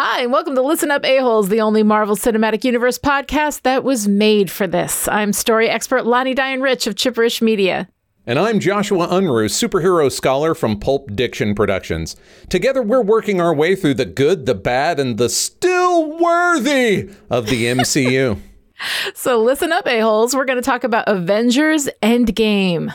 Hi, and welcome to Listen Up A-Holes, the only Marvel Cinematic Universe podcast that was made for this. I'm story expert Lani Diane Rich of Chipperish Media. And I'm Joshua Unruh, superhero scholar from Pulp Diction Productions. Together, we're working our way through the good, the bad, and the still worthy of the MCU. so, listen up, a-holes. We're going to talk about Avengers Endgame.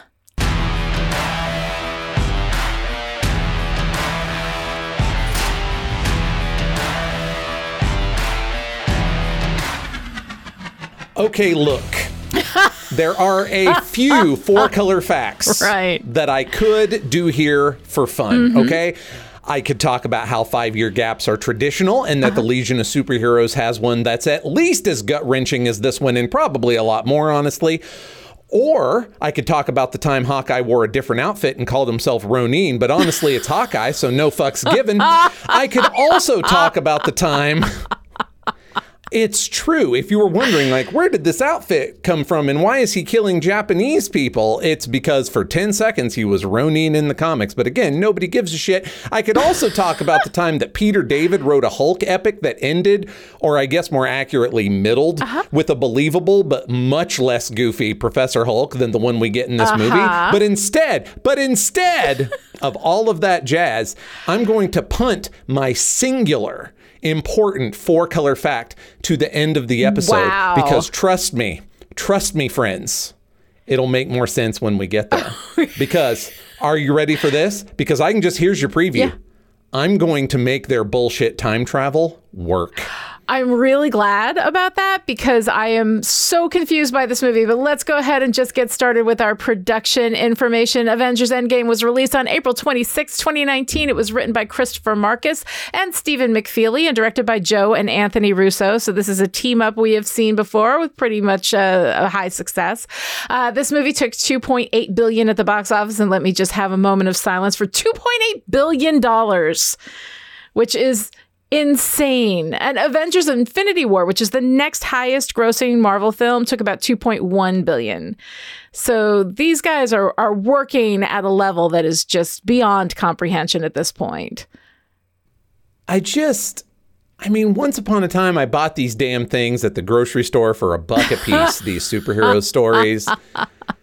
Okay, look. there are a few four color facts right. that I could do here for fun, mm-hmm. okay? I could talk about how five year gaps are traditional and that uh-huh. the Legion of Superheroes has one that's at least as gut wrenching as this one, and probably a lot more, honestly. Or I could talk about the time Hawkeye wore a different outfit and called himself Ronin, but honestly, it's Hawkeye, so no fucks given. I could also talk about the time it's true. If you were wondering, like, where did this outfit come from and why is he killing Japanese people? It's because for 10 seconds he was Ronin in the comics. But again, nobody gives a shit. I could also talk about the time that Peter David wrote a Hulk epic that ended, or I guess more accurately, middled, uh-huh. with a believable but much less goofy Professor Hulk than the one we get in this uh-huh. movie. But instead, but instead of all of that jazz, I'm going to punt my singular important four color fact to the end of the episode wow. because trust me, trust me, friends, it'll make more sense when we get there. because are you ready for this? Because I can just, here's your preview. Yeah. I'm going to make their bullshit time travel work. I'm really glad about that because I am so confused by this movie. But let's go ahead and just get started with our production information. Avengers Endgame was released on April 26, 2019. It was written by Christopher Markus and Stephen McFeely and directed by Joe and Anthony Russo. So this is a team up we have seen before with pretty much a, a high success. Uh, this movie took 2.8 billion at the box office, and let me just have a moment of silence for 2.8 billion dollars, which is insane. And Avengers Infinity War, which is the next highest grossing Marvel film, took about 2.1 billion. So these guys are are working at a level that is just beyond comprehension at this point. I just I mean, once upon a time, I bought these damn things at the grocery store for a buck a piece, these superhero stories.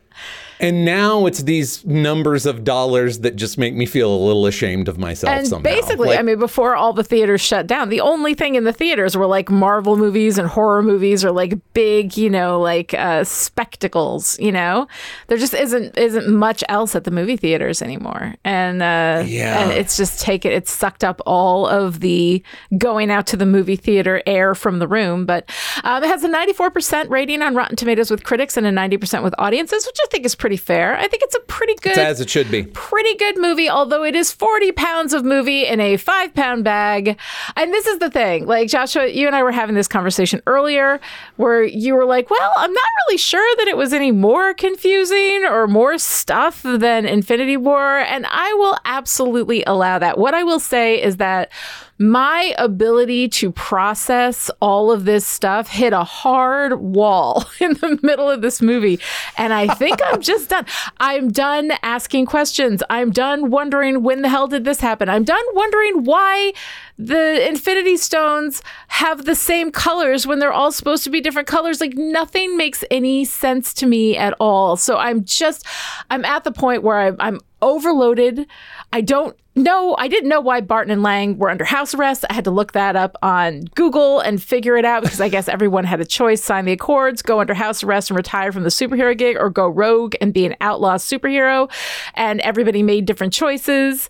And now it's these numbers of dollars that just make me feel a little ashamed of myself and somehow. Basically, like, I mean, before all the theaters shut down, the only thing in the theaters were like Marvel movies and horror movies or like big, you know, like uh, spectacles, you know? There just isn't isn't much else at the movie theaters anymore. And uh yeah. and it's just taken it's sucked up all of the going out to the movie theater air from the room, but um, it has a 94% rating on Rotten Tomatoes with critics and a 90% with audiences, which I think is pretty pretty fair. I think it's a pretty good, it's as it should be, pretty good movie. Although it is forty pounds of movie in a five pound bag, and this is the thing. Like Joshua, you and I were having this conversation earlier, where you were like, "Well, I'm not really sure that it was any more confusing or more stuff than Infinity War," and I will absolutely allow that. What I will say is that my ability to process all of this stuff hit a hard wall in the middle of this movie. And I think I'm just done. I'm done asking questions. I'm done wondering when the hell did this happen? I'm done wondering why the Infinity Stones have the same colors when they're all supposed to be different colors. Like nothing makes any sense to me at all. So I'm just, I'm at the point where I'm, I'm overloaded. I don't know. I didn't know why Barton and Lang were under house arrest. I had to look that up on Google and figure it out because I guess everyone had a choice sign the accords, go under house arrest and retire from the superhero gig, or go rogue and be an outlaw superhero. And everybody made different choices.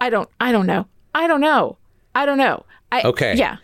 I don't, I don't know. I don't know. I don't know. I, okay. Yeah.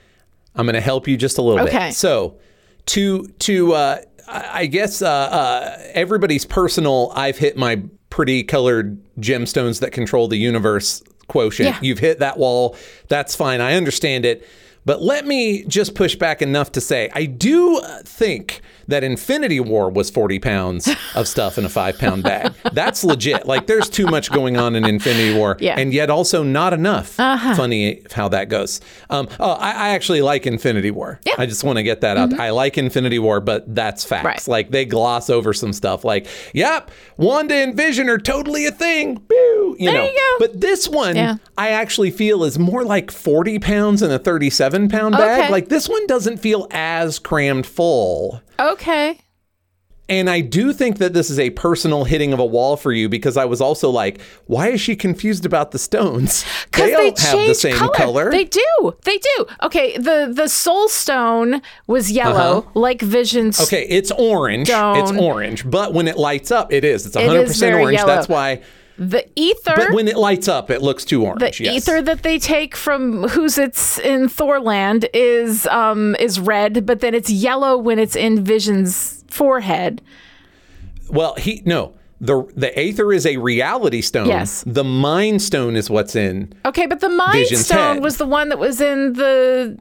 I'm going to help you just a little okay. bit. So, to to uh, I guess uh, uh, everybody's personal. I've hit my pretty colored gemstones that control the universe quotient. Yeah. You've hit that wall. That's fine. I understand it. But let me just push back enough to say I do think that Infinity War was 40 pounds of stuff in a five pound bag. That's legit. Like there's too much going on in Infinity War, yeah. and yet also not enough. Uh-huh. Funny how that goes. Um, oh, I, I, actually like Infinity War. Yeah. I just want to get that out. Mm-hmm. I like Infinity War, but that's facts. Right. Like they gloss over some stuff. Like, yep, Wanda and Vision are totally a thing. Boo you, There know. you go. But this one, Yeah. I actually feel is more like 40 pounds in a 37 pound bag. Okay. Like this one doesn't feel as crammed full. Okay. And I do think that this is a personal hitting of a wall for you because I was also like, why is she confused about the stones? Because They they, don't have the same color. color. They do. They do. Okay. The the soul stone was yellow, like Vision's. Uh-huh. Okay, it's orange. Stone. It's orange, but when it lights up, it is. It's 100% is very orange. yellow. That's why. The aether. But when it lights up, it looks too the orange. yes. aether that they take from who's it's in Thorland is um is red, but then it's yellow when it's in Vision's forehead. Well, he no. The the aether is a reality stone. Yes. The mind stone is what's in. Okay, but the Mind Vision's Stone head. was the one that was in the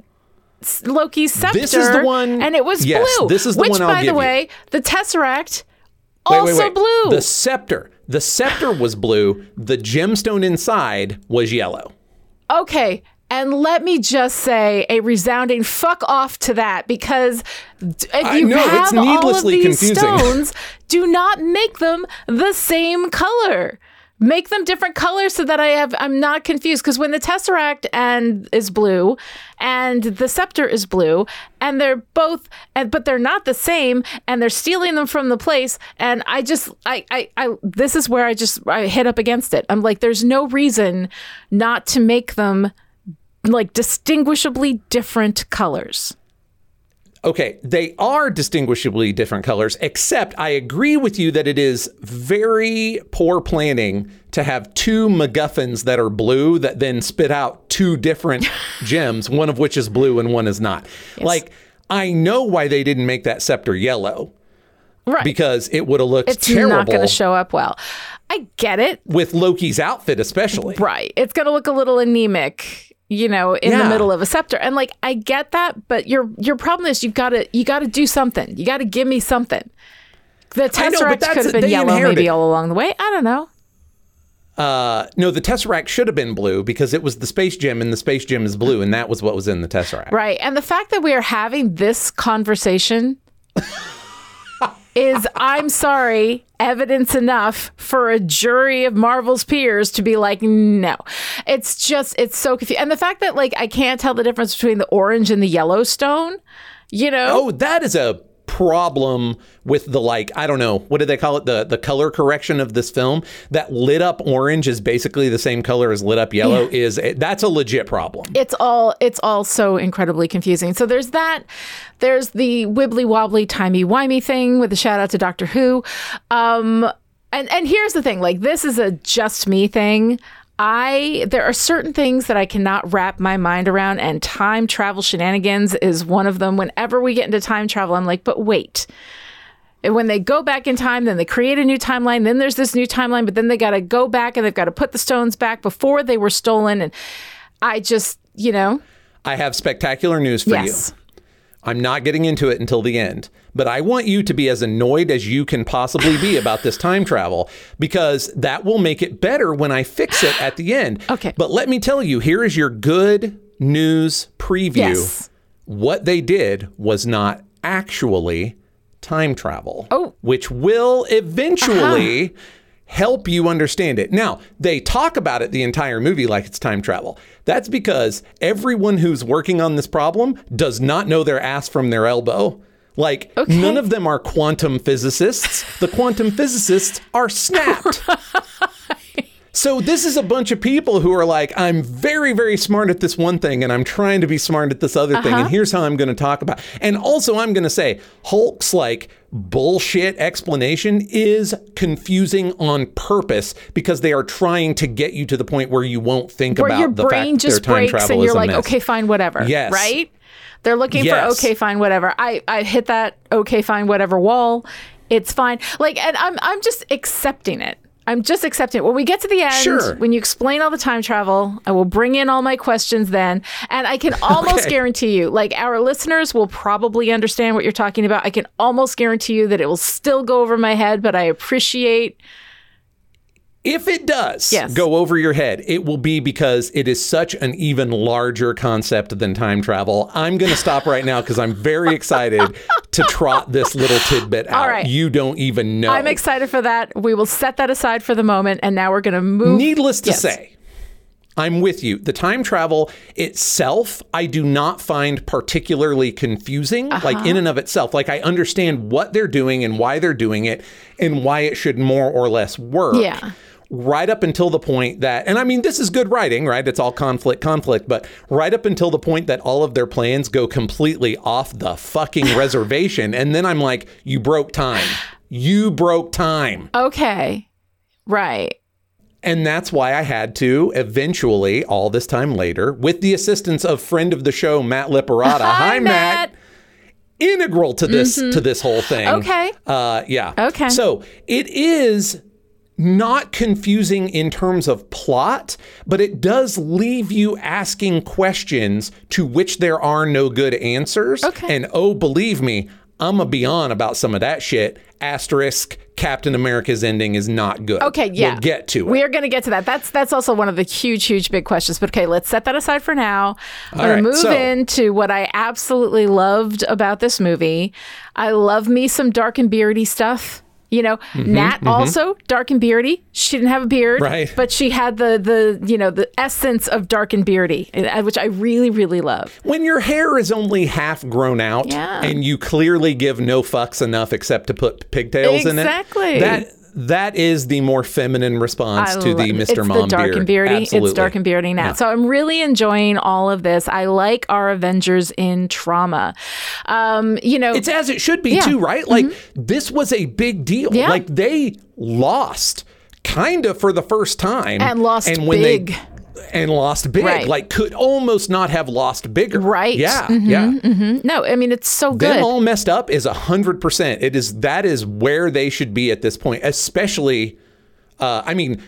Loki's scepter. This is the one- and it was yes, blue. this is the which, one I'll by the you. way, the Tesseract Wait, also wait, wait. blue. The scepter. The scepter was blue. The gemstone inside was yellow. Okay. And let me just say a resounding fuck off to that because if I you know, it's have all of these confusing. stones, do not make them the same color. Make them different colors so that I have I'm not confused because when the tesseract and is blue and the scepter is blue and they're both and but they're not the same and they're stealing them from the place and I just I I, I this is where I just I hit up against it. I'm like there's no reason not to make them like distinguishably different colors. Okay, they are distinguishably different colors, except I agree with you that it is very poor planning to have two MacGuffins that are blue that then spit out two different gems, one of which is blue and one is not. Like, I know why they didn't make that scepter yellow Right. because it would have looked terrible. it's terrible not going to show up well. I get it. with Loki's outfit, especially. Right. It's going to look a little anemic, you know, in the middle of a scepter. And like I get that, but your your problem is you've got to you got to do something. You got to give me something. The I know, tesseract could have been yellow inherited- maybe all along the way. I don't know. Uh, no, the Tesseract should have been blue because it was the space gem, and the space gem is blue, and that was what was in the Tesseract. Right. And the fact that we are having this conversation is, I'm sorry, evidence enough for a jury of Marvel's peers to be like, no. It's just, it's so confusing. And the fact that, like, I can't tell the difference between the orange and the yellow stone, you know? Oh, that is a problem with the like I don't know what do they call it the the color correction of this film that lit up orange is basically the same color as lit up yellow is that's a legit problem. it's all it's all so incredibly confusing. So there's that. There's the wibbly wobbly timey wimey thing with a shout out to Doctor Who. Um, and and here's the thing, like this is a just me thing. I there are certain things that I cannot wrap my mind around, and time travel shenanigans is one of them. Whenever we get into time travel, I'm like, but wait. And when they go back in time, then they create a new timeline. Then there's this new timeline, but then they got to go back and they've got to put the stones back before they were stolen. And I just, you know, I have spectacular news for yes. you. I'm not getting into it until the end, but I want you to be as annoyed as you can possibly be about this time travel because that will make it better when I fix it at the end. Okay. But let me tell you, here is your good news preview. Yes. What they did was not actually time travel. Oh. Uh-huh. Which will eventually help you understand it. Now, they talk about it the entire movie like it's time travel. That's because everyone who's working on this problem does not know their ass from their elbow. Like, Okay. none of them are quantum physicists. The quantum physicists are snapped. So this is a bunch of people who are like, I'm very, very smart at this one thing, and I'm trying to be smart at this other thing, and uh-huh. here's how I'm going to talk about. And also, I'm going to say Hulk's like bullshit explanation is confusing on purpose because they are trying to get you to the point where you won't think Where about your the brain fact their just time breaks and you're like, okay, fine, whatever. Yes. Right? They're looking Yes. for okay, fine, whatever. I, I hit that okay, fine, whatever wall. It's fine. Like, and I'm I'm just accepting it. I'm just accepting it. When we get to the end, Sure. when you explain all the time travel, I will bring in all my questions then. And I can almost Okay. guarantee you, like our listeners will probably understand what you're talking about. I can almost guarantee you that it will still go over my head, but I appreciate If it does Yes. go over your head, it will be because it is such an even larger concept than time travel. I'm going to stop right now because I'm very excited to trot this little tidbit out. right. You don't even know. I'm excited for that. We will set that aside for the moment, and now we're going to move. Needless to Yes. say, I'm with you. The time travel itself, I do not find particularly confusing, like Uh-huh. in and of itself. Like I understand what they're doing and why they're doing it and why it should more or less work. Yeah. Right up until the point that, and I mean, this is good writing, right? It's all conflict, conflict, but right up until the point that all of their plans go completely off the fucking reservation. And then I'm like, you broke time. You broke time. Okay. Right. And that's why I had to eventually, all this time later, with the assistance of friend of the show Matt Liparata. Hi, Matt. Integral to this to this whole thing. Okay. Uh, yeah. Okay. So it is not confusing in terms of plot, but it does leave you asking questions to which there are no good answers. Okay. And oh, believe me, I'm gonna be on about some of that shit. Asterisk. Captain America's ending is not good. Okay, yeah. We'll get to it. We are going to get to that. That's that's also one of the huge, huge, big questions. But okay, let's set that aside for now. I'm All going right, to move so- into what I absolutely loved about this movie. I love me some dark and beardy stuff. You know, Nat also dark and beardy. She didn't have a beard, Mm-hmm, Right. But she had the the you know the essence of dark and beardy, uh, which I really, really love. when your hair is only half grown out Yeah. and you clearly give no fucks enough except to put pigtails in it. Exactly. That that is the more feminine response I to the Mr. It's Mom the dark beard. and beardy. Absolutely. It's dark and beardy now. So I'm really enjoying all of this. I like our Avengers in trauma. Um, you know, It's as it should be Yeah. Mm-hmm. too, right? Like this was a big deal. Yeah. Like they lost kind of for the first time And lost and when big. they and lost big. Right. Like could almost not have lost bigger. Right. Yeah. Mm-hmm, Yeah. no, I mean it's so good. them all messed up is a hundred percent. It is that is where they should be at this point, especially. Uh, I mean,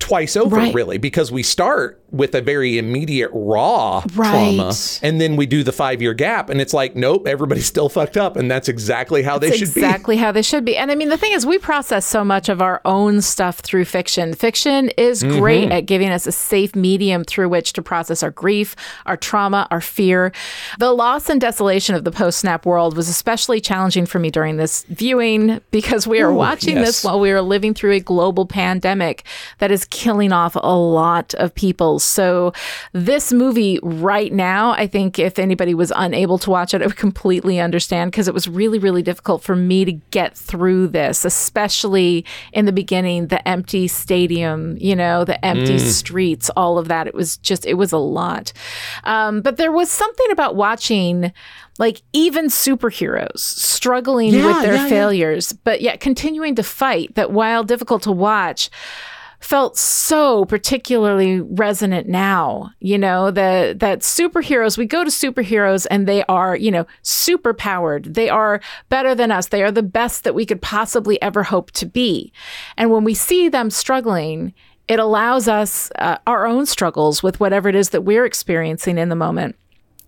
twice over, Right. really, because we start with a very immediate raw Right. trauma, and then we do the five year gap, and it's like, nope, everybody's still fucked up, and that's exactly how they should exactly how they should be. And I mean, the thing is, we process so much of our own stuff through fiction. Fiction is Mm-hmm. great at giving us a safe medium through which to process our grief, our trauma, our fear. The loss and desolation of the post snap world was especially challenging for me during this viewing because we are Ooh, watching yes. this while we are living through a global pandemic that is killing off a lot of people. So, this movie right now, I think if anybody was unable to watch it, I would completely understand because it was really, really difficult for me to get through this, especially in the beginning, the empty stadium, you know, the empty streets, all of that. It was just, it was a lot. Um, but there was something about watching. Like even superheroes struggling Yeah, with their yeah, yeah. failures, but yet continuing to fight, that while difficult to watch, felt so particularly resonant now you know the that superheroes we go to superheroes and they are you know super powered they are better than us. They are the best that we could possibly ever hope to be. And when we see them struggling it allows us uh, our own struggles with whatever it is that we're experiencing in the moment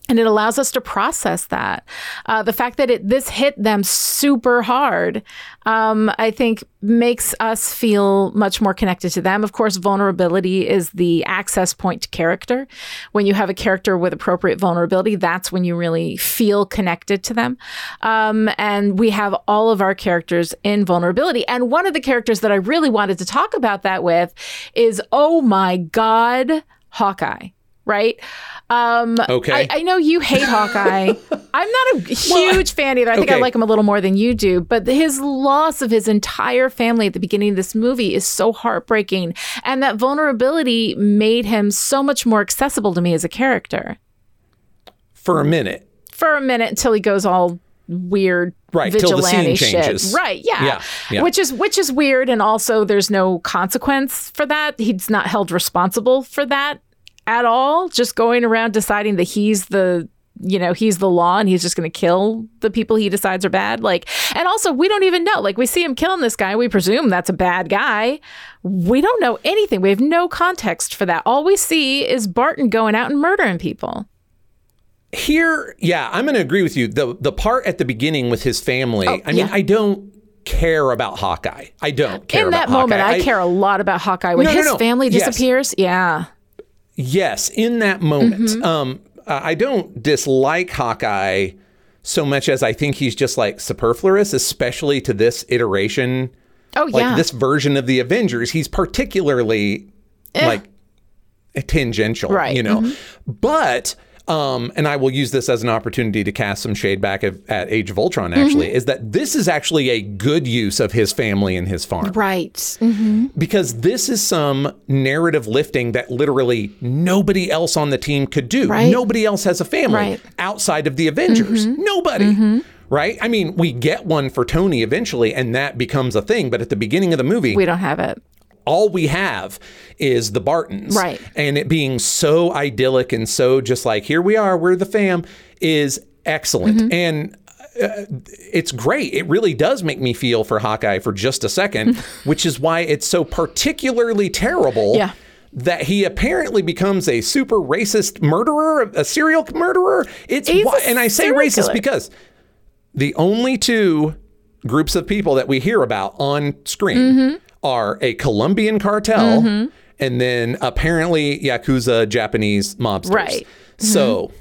and it allows us to process that. Uh, the fact that it this hit them super hard, um, I think, makes us feel much more connected to them. Of course, vulnerability is the access point to character. When you have a character with appropriate vulnerability, that's when you really feel connected to them. Um, and we have all of our characters in vulnerability. And one of the characters that I really wanted to talk about that with is, oh my God, Hawkeye. Right. Um, Okay. I, I know you hate Hawkeye. I'm not a huge fan either. I think I like him a little more than you do. But his loss of his entire family at the beginning of this movie is so heartbreaking. And that vulnerability made him so much more accessible to me as a character For a minute. for a minute until he goes all weird Right, till the vigilante scene shit. changes. Right, yeah. Yeah, yeah. Which is which is weird and also there's no consequence for that. He's not held responsible for that at all. Just going around deciding that he's the you know, he's the law and he's just going to kill the people he decides are bad. Like, and also, we don't even know. Like, we see him killing this guy. We presume that's a bad guy. We don't know anything. We have no context for that. All we see is Barton going out and murdering people. Here, yeah, I'm going to agree with you. The the part at the beginning with his family, oh, I mean, Oh, yeah. I don't care about Hawkeye. I don't care in that moment, Hawkeye. I, care a lot about Hawkeye. When No, no, his no. family Yes. disappears, yeah. Yes, in that moment. Mm-hmm. Um, I don't dislike Hawkeye so much as I think he's just like superfluous, especially to this iteration, Oh like yeah. this version of the Avengers. He's particularly like tangential, Right. Mm-hmm. You know, but. Um, and I will use this as an opportunity to cast some shade back at, at Age of Ultron. Actually, Mm-hmm. is that this is actually a good use of his family and his farm right. because this is some narrative lifting that literally nobody else on the team could do. Right. Nobody else has a family Right. Mm-hmm. outside of the Avengers. Nobody. Right? I mean, we get one for Tony eventually, and that becomes a thing. But at the beginning of the movie, We don't have it. All we have is the Bartons. Right. And it being so idyllic and so just like, here we are, we're the fam, is excellent. Mm-hmm. And uh, it's great. It really does make me feel for Hawkeye for just a second, which is why it's so particularly terrible. Yeah. That he apparently becomes a super racist murderer, a serial murderer. It's why, and I say racist killer. because the only two groups of people that we hear about on screen Mm-hmm. Are a Colombian cartel mm-hmm. and then apparently Yakuza Japanese mobsters. Right. So, mm-hmm.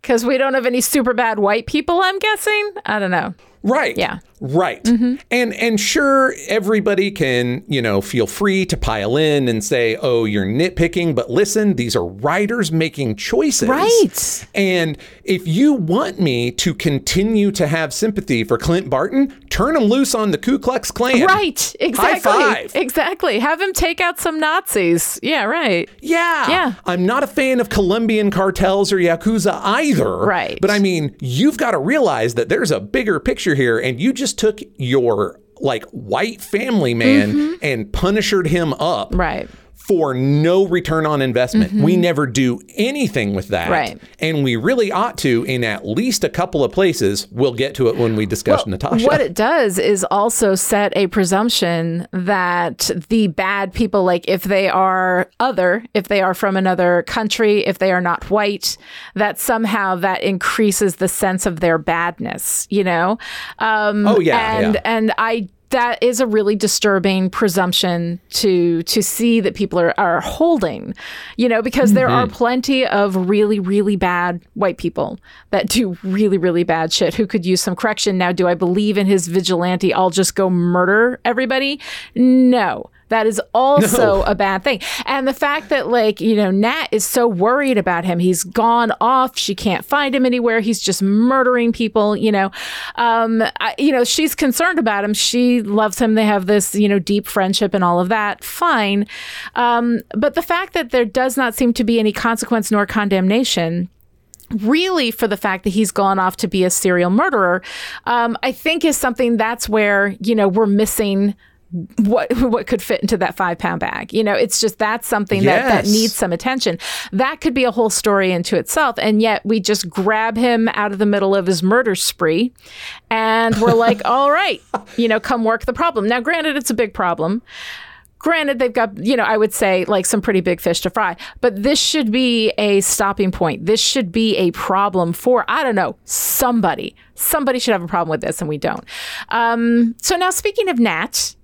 Because we don't have any super bad white people, I'm guessing. I don't know. Right. Yeah. Right. Mm-hmm. And and sure everybody can, you know, feel free to pile in and say, "Oh, you're nitpicking," but listen, these are writers making choices. Right. And if you want me to continue to have sympathy for Clint Barton, turn him loose on the Ku Klux Klan. Right. Exactly. five. Exactly. Have him take out some Nazis. Yeah, right. Yeah. Yeah. I'm not a fan of Colombian cartels or Yakuza either. Right. But I mean, you've got to realize that there's a bigger picture here, and you just took your like white family man and punished him up Mm-hmm. Right. For no return on investment. We never do anything with that. Mm-hmm. Right. And we really ought to in at least a couple of places. We'll get to it when we discuss Natasha. What it does is also set a presumption that the bad people, like if they are other, if they are from another country, if they are not white, that somehow that increases the sense of their badness, you know? Um, Oh, yeah, And, yeah. and I, that is a really disturbing presumption to to see that people are, are holding, you know, because there Mm-hmm. are plenty of really really bad white people that do really really bad shit who could use some correction. Now, do I believe in his vigilante? I'll just go murder everybody? No. That is also No. a bad thing. And the fact that, like, you know, Nat is so worried about him. He's gone off. She can't find him anywhere. He's just murdering people, you know. Um, I, you know, she's concerned about him. She loves him. They have this, you know, deep friendship and all of that. Fine. Um, but the fact that there does not seem to be any consequence nor condemnation really for the fact that he's gone off to be a serial murderer, um, I think is something that's where, you know, we're missing what what could fit into that five pound bag. You know, it's just that's something that, that needs some attention. That could be a whole story into itself. And yet we just grab him out of the middle of his murder spree and we're like, all right, you know, come work the problem. Now, granted, it's a big problem. Granted, they've got, you know, I would say like some pretty big fish to fry, but this should be a stopping point. This should be a problem for, I don't know, somebody. Somebody should have a problem with this, and we don't. Um, so now, speaking of Nat,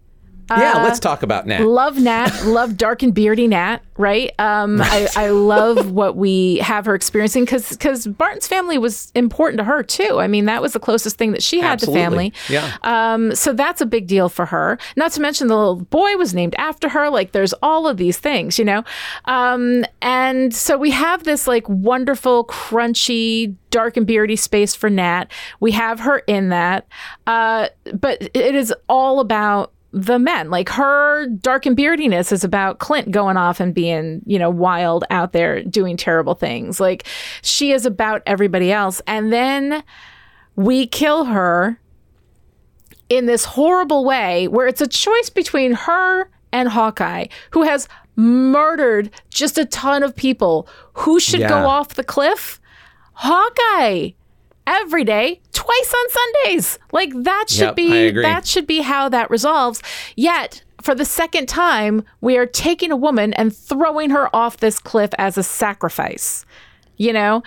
yeah, let's talk about Nat. love Nat, love dark and beardy Nat, right? Um, I, I love what we have her experiencing because because Barton's family was important to her too. I mean, that was the closest thing that she had Absolutely. to family. Yeah. Um, so that's a big deal for her. Not to mention the little boy was named after her. Like there's all of these things, you know. Um, and so we have this like wonderful, crunchy, dark and beardy space for Nat. We have her in that, uh, but it is all about the men. Like her dark and beardiness is about Clint going off and being, you know, wild out there doing terrible things. Like she is about everybody else. And then we kill her in this horrible way where it's a choice between her and Hawkeye, who has murdered just a ton of people. Who should Yeah. go off the cliff? Hawkeye. Every day, twice on Sundays. Like that should Yep, be that should be how that resolves. Yet, for the second time, we are taking a woman and throwing her off this cliff as a sacrifice. You know,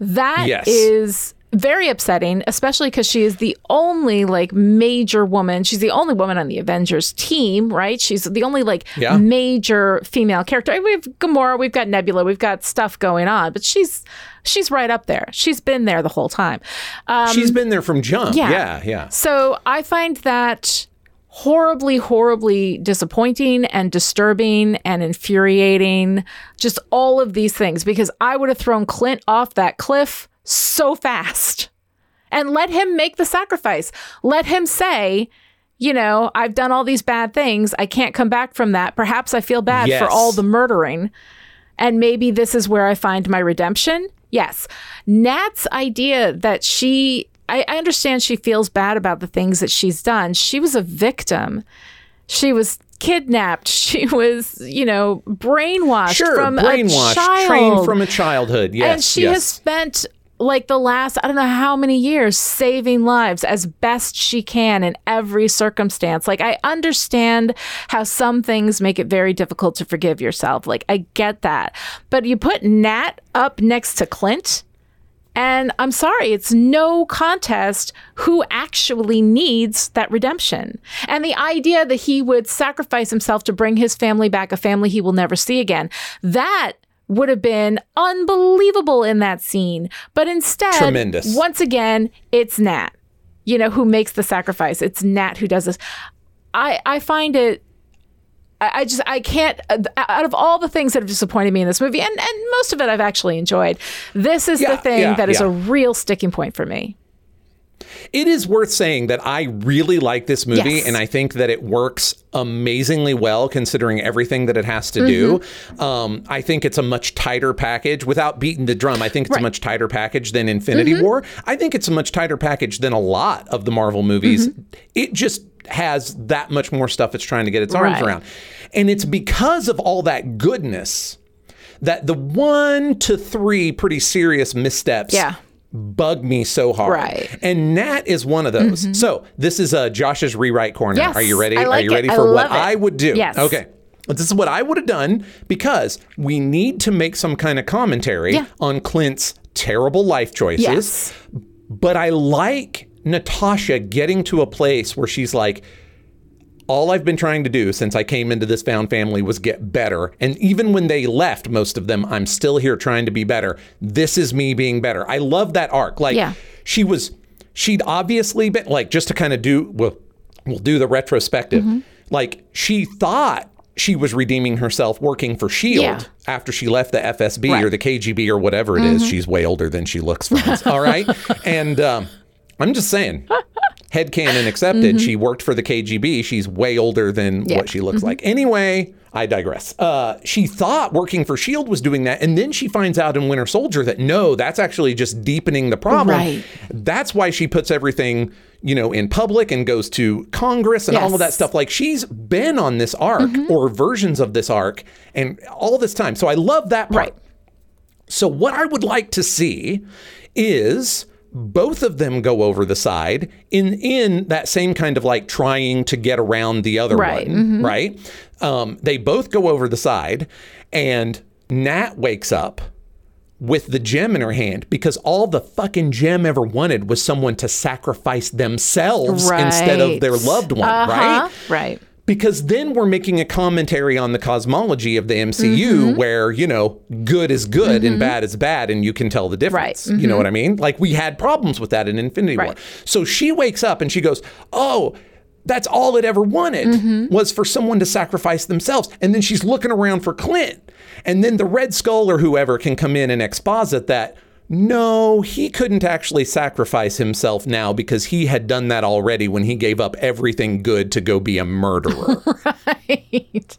that is Yes. Very upsetting, especially because she is the only like major woman. She's the only woman on the Avengers team, right? She's the only like Yeah. major female character. We have Gamora, we've got Nebula, we've got stuff going on, but she's she's right up there. She's been there the whole time. Um, She's been there from jump. yeah. Yeah, yeah. so I find that horribly, horribly disappointing and disturbing and infuriating. Just all of these things because I would have thrown Clint off that cliff so fast and let him make the sacrifice. Let him say, you know, I've done all these bad things. I can't come back from that. Perhaps I feel bad Yes. for all the murdering. And maybe this is where I find my redemption. Yes. Nat's idea that she, I, I understand she feels bad about the things that she's done. She was a victim. She was kidnapped. She was, you know, brainwashed Sure, from a child. trained from a childhood. Yes, and she yes. has spent like the last I don't know how many years saving lives as best she can in every circumstance. Like I understand how some things make it very difficult to forgive yourself. Like I get that. But you put Nat up next to Clint and I'm sorry, it's no contest who actually needs that redemption. And the idea that he would sacrifice himself to bring his family back, a family he will never see again, that would have been unbelievable in that scene. But instead, Tremendous. once again, it's Nat, you know, who makes the sacrifice. It's Nat who does this. I, I find it I I just I can't uh, out of all the things that have disappointed me in this movie, and and most of it I've actually enjoyed. This is Yeah, the thing yeah, that is yeah. a real sticking point for me. It is worth saying that I really like this movie Yes. and I think that it works amazingly well considering everything that it has to do. Mm-hmm. Um, I think it's a much tighter package without beating the drum. I think it's Right. Mm-hmm. a much tighter package than Infinity War. I think it's a much tighter package than a lot of the Marvel movies. Mm-hmm. It just has that much more stuff it's trying to get its arms Right. around. And it's because of all that goodness that the one to three pretty serious missteps Yeah. Bug me so hard. Right. Mm-hmm. And Nat is one of those. So this is uh, Josh's rewrite corner. Yes, Are you ready? I Are like you it. ready I for what it. I would do? Yes. Okay. This is what I would have done because we need to make some kind of commentary Yeah. on Clint's terrible life choices. Yes. But I like Natasha getting to a place where she's like, all I've been trying to do since I came into this found family was get better. And even when they left, most of them, I'm still here trying to be better. This is me being better. I love that arc. Like Yeah. she was, she'd obviously been like, just to kind of do, well, we'll do the retrospective. Mm-hmm. Like she thought she was redeeming herself working for S.H.I.E.L.D. Yeah. After she left the FSB or Right. Mm-hmm. the KGB or whatever it is. She's way older than she looks, friends. All right. And um, I'm just saying, headcanon accepted. She worked for the KGB. She's way older than Mm-hmm. Yeah. Mm-hmm. what she looks like. Anyway, I digress. Uh, she thought working for S.H.I.E.L.D. was doing that. And then she finds out in Winter Soldier that no, that's actually just deepening the problem. Right. That's why she puts everything, you know, in public and goes to Congress and all of that Mm-hmm. stuff. Like she's been on this arc or versions of this arc and all this time. So I love that part. Right. So what I would like to see is both of them go over the side in in that same kind of like trying to get around the other Right. one, right? Um, they both go over the side, and Nat wakes up with the gem in her hand because all the fucking gem ever wanted was someone to sacrifice themselves instead of their loved one, Uh-huh. right? Right. Because then we're making a commentary on the cosmology of the MCU Mm-hmm. where, you know, good is good and bad is bad and you can tell the difference. Right. You know what I mean? Like we had problems with that in Infinity War. So she wakes up and she goes, "Oh, that's all it ever wanted Mm-hmm. was for someone to sacrifice themselves." And then she's looking around for Clint. And then the Red Skull or whoever can come in and exposit that no, he couldn't actually sacrifice himself now because he had done that already when he gave up everything good to go be a murderer. Right.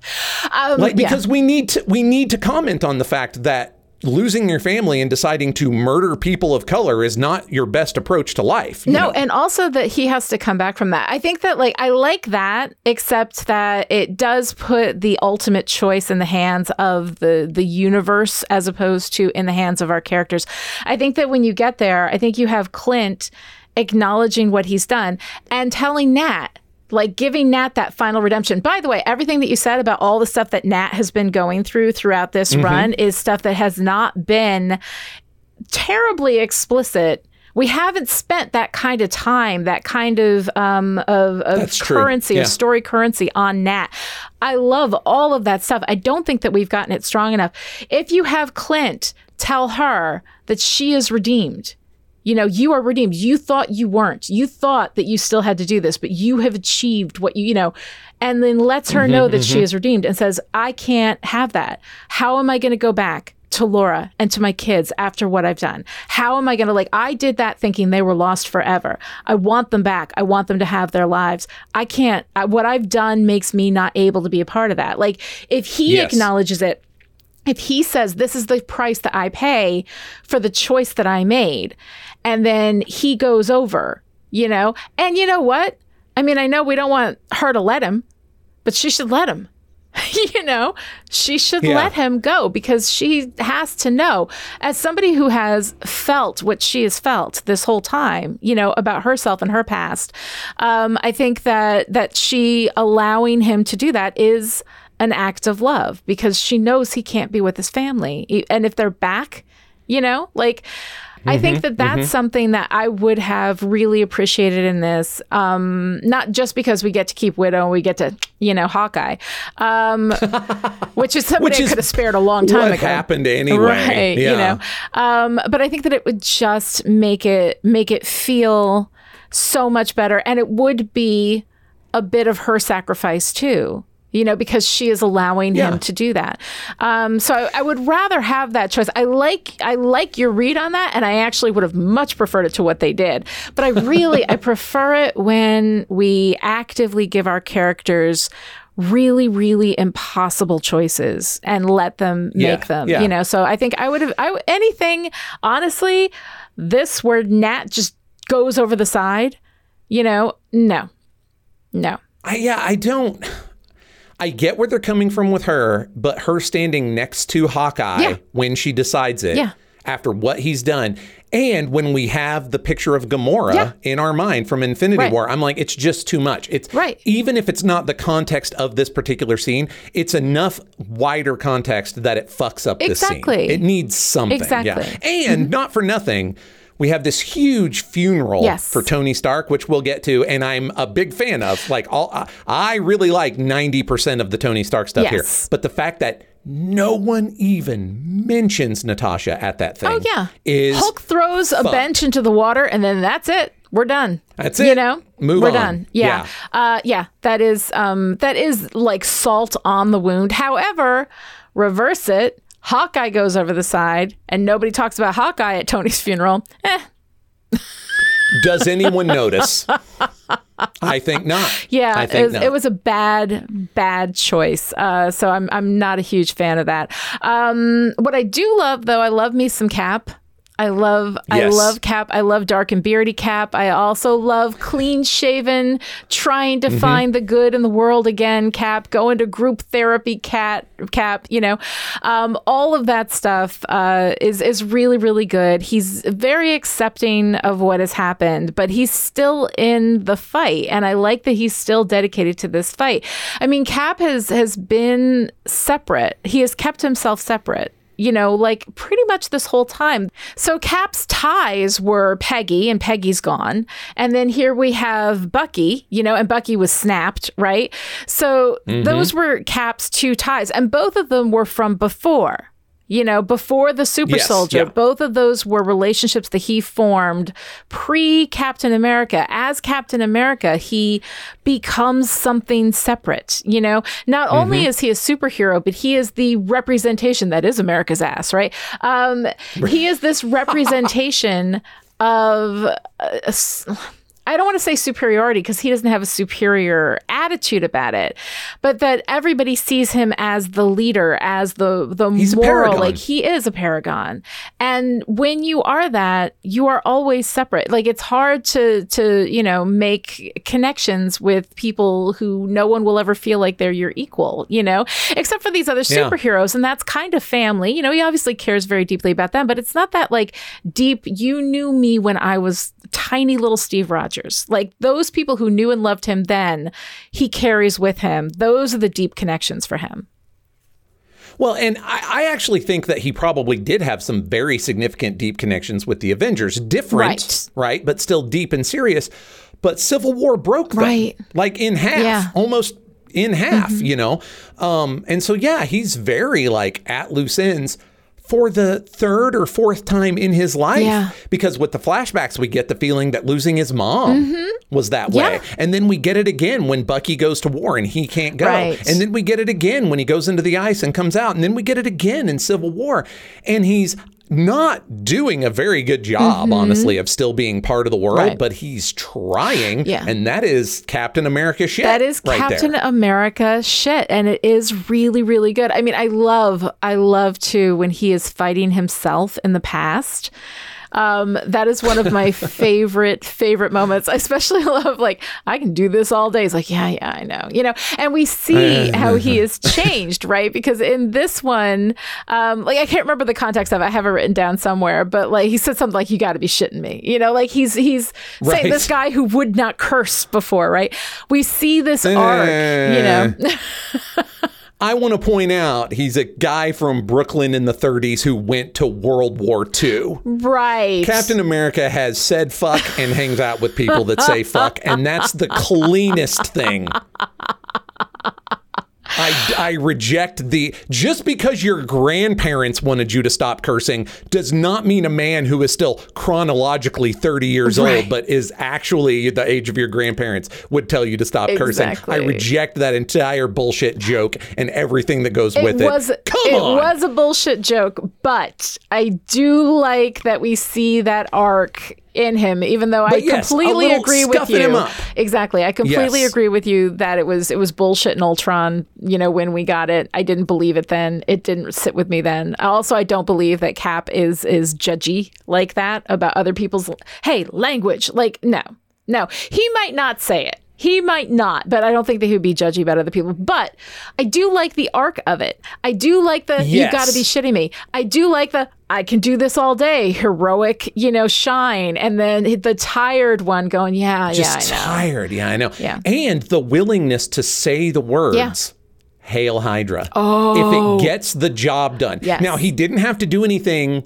Um, like yeah. because we need to we need to comment on the fact that losing your family and deciding to murder people of color is not your best approach to life. No, know? and also that he has to come back from that. I think that like I like that, except that it does put the ultimate choice in the hands of the the universe as opposed to in the hands of our characters. I think that when you get there, I think you have Clint acknowledging what he's done and telling Nat like giving Nat that final redemption. By the way, everything that you said about all the stuff that Nat has been going through throughout this run is stuff that has not been terribly explicit We haven't spent that kind of time, that kind of um, of, of currency, Yeah. of story currency on Nat. I love all of that stuff. I don't think that we've gotten it strong enough. If you have Clint tell her that she is redeemed, you know, you are redeemed. You thought you weren't. You thought that you still had to do this, but you have achieved what you, you know, and then lets her mm-hmm, know that she mm-hmm. is redeemed and says, I can't have that. How am I going to go back? To Laura and to my kids after what I've done. How am I going to like? I did that thinking they were lost forever. I want them back. I want them to have their lives. I can't. I, what I've done makes me not able to be a part of that. Like, if he Yes. acknowledges it, if he says this is the price that I pay for the choice that I made, and then he goes over, you know, and you know what? I mean, I know we don't want her to let him, but she should let him. you know, she should Yeah. let him go because she has to know, as somebody who has felt what she has felt this whole time, you know, about herself and her past. Um, I think that that she allowing him to do that is an act of love because she knows he can't be with his family, and if they're back, you know, like. I think that that's something that I would have really appreciated in this. Um, not just because we get to keep Widow and we get to, you know, Hawkeye, um, which is something Which I could have spared a long time ago. happened anyway. Right. You know. Um, but I think that it would just make it make it feel so much better. And it would be a bit of her sacrifice too. You know, because she is allowing Yeah. him to do that. Um, so I, I would rather have that choice. I like I like your read on that, and I actually would have much preferred it to what they did. But I really I prefer it when we actively give our characters really really impossible choices and let them Yeah, make them yeah. you know so i think i would have I, anything honestly this where nat just goes over the side you know no no I, yeah, I don't. I get where they're coming from with her, but her standing next to Hawkeye Yeah. when she decides it Yeah. after what he's done, and when we have the picture of Gamora Yeah. in our mind from Infinity Right. War, I'm like, it's just too much. It's Right. Even if it's not the context of this particular scene, it's enough wider context that it fucks up this scene. It needs something. Exactly. Yeah. And mm-hmm. not for nothing. We have this huge funeral Yes. for Tony Stark, which we'll get to, and I'm a big fan of. Like, all I, really like 90% of the Tony Stark stuff here. But the fact that no one even mentions Natasha at that thing oh yeah is hulk throws a bench into the water and then that's it we're done That's it. you know Move we're on. done yeah uh yeah that is um that is like salt on the wound however reverse it hawkeye goes over the side and nobody talks about hawkeye at tony's funeral eh Does anyone notice? I think not. Yeah, I it was, not. it was a bad, bad choice. Uh, so I'm I'm not a huge fan of that. Um, what I do love, though, I love me some Cap. I love I love Cap. I love dark and beardy Cap. I also love clean shaven, trying Mm-hmm. to find the good in the world again. Cap going to group therapy. Cat Cap. You know, um, all of that stuff uh, is is really really good. He's very accepting of what has happened, but he's still in the fight, and I like that he's still dedicated to this fight. I mean, Cap has has been separate. He has kept himself separate you know, like pretty much this whole time. So Cap's ties were Peggy, and Peggy's gone. And then here we have Bucky, you know, and Bucky was snapped, right? So mm-hmm. those were Cap's two ties, and both of them were from before. You know, before the super Yes, soldier, yeah. both of those were relationships that he formed pre Captain America. As Captain America, he becomes something separate. You know, not Mm-hmm. only is he a superhero, but he is the representation that is America's ass, right? Um, he is this representation of. Uh, I don't want to say superiority because he doesn't have a superior attitude about it, but that everybody sees him as the leader, as the the He's moral, like he is a paragon. And when you are that, you are always separate. Like it's hard to to, you know, make connections with people who no one will ever feel like they're your equal, you know, except for these other Yeah. superheroes and that's kind of family. You know, he obviously cares very deeply about them, but it's not that like deep you knew me when I was tiny little Steve Rogers. Like those people who knew and loved him then, he carries with him. Those are the deep connections for him. Well, and I, I actually think that he probably did have some very significant deep connections with the Avengers. Different, Right. right? But still deep and serious. But Civil War broke them, Right. like in half, Yeah. Mm-hmm. almost in half, you know? Um, and so, yeah, he's very like at loose ends for the third or fourth time in his life. Yeah. Because with the flashbacks, we get the feeling that losing his mom was that way. Mm-hmm. And then we get it again when Bucky goes to war and he can't go. Right. And then we get it again when he goes into the ice and comes out. And then we get it again in Civil War. And he's not doing a very good job, honestly, of still being part of the world, Mm-hmm. Right. but he's trying. Yeah. And that is Captain America shit. That is right Captain there. America shit, and it is really, really good. I mean, I love, I love too when he is fighting himself in the past. Um, that is one of my favorite, favorite moments. I especially love like I can do this all day. He's like, yeah, yeah, I know, you know. And we see how he has changed, right? Because in this one, um, like I can't remember the context of it. I have it written down somewhere, but like he said something like, "You got to be shitting me," you know, like he's he's saying this guy who would not curse before, right? We see this arc, you know. I want to point out he's a guy from Brooklyn in the 30s who went to World War II. right. Captain America has said fuck and hangs out with people that say fuck, and that's the cleanest thing. I, I reject the just because your grandparents wanted you to stop cursing does not mean a man who is still chronologically 30 years Right. old but is actually the age of your grandparents would tell you to stop cursing. I reject that entire bullshit joke and everything that goes with it. was Come it on. was a bullshit joke, but I do like that we see that arc in him, even though I yes, completely agree with you. him up. Exactly. I completely Yes. agree with you that it was it was bullshit in Ultron, you know, when we got it. I didn't believe it then. It didn't sit with me then. Also, I don't believe that Cap is is judgy like that about other people's hey, language. Like, no. No. He might not say it. He might not, but I don't think that he would be judgy about other people. But I do like the arc of it. I do like the you Yes. got to be shitting me. I do like the I can do this all day heroic, you know, shine, and then the tired one going, yeah, just yeah, I know. tired. Yeah, I know. Yeah. And the willingness to say the words. Yeah. Hail Hydra. Oh. If it oh. gets the job done. Yes. Now, he didn't have to do anything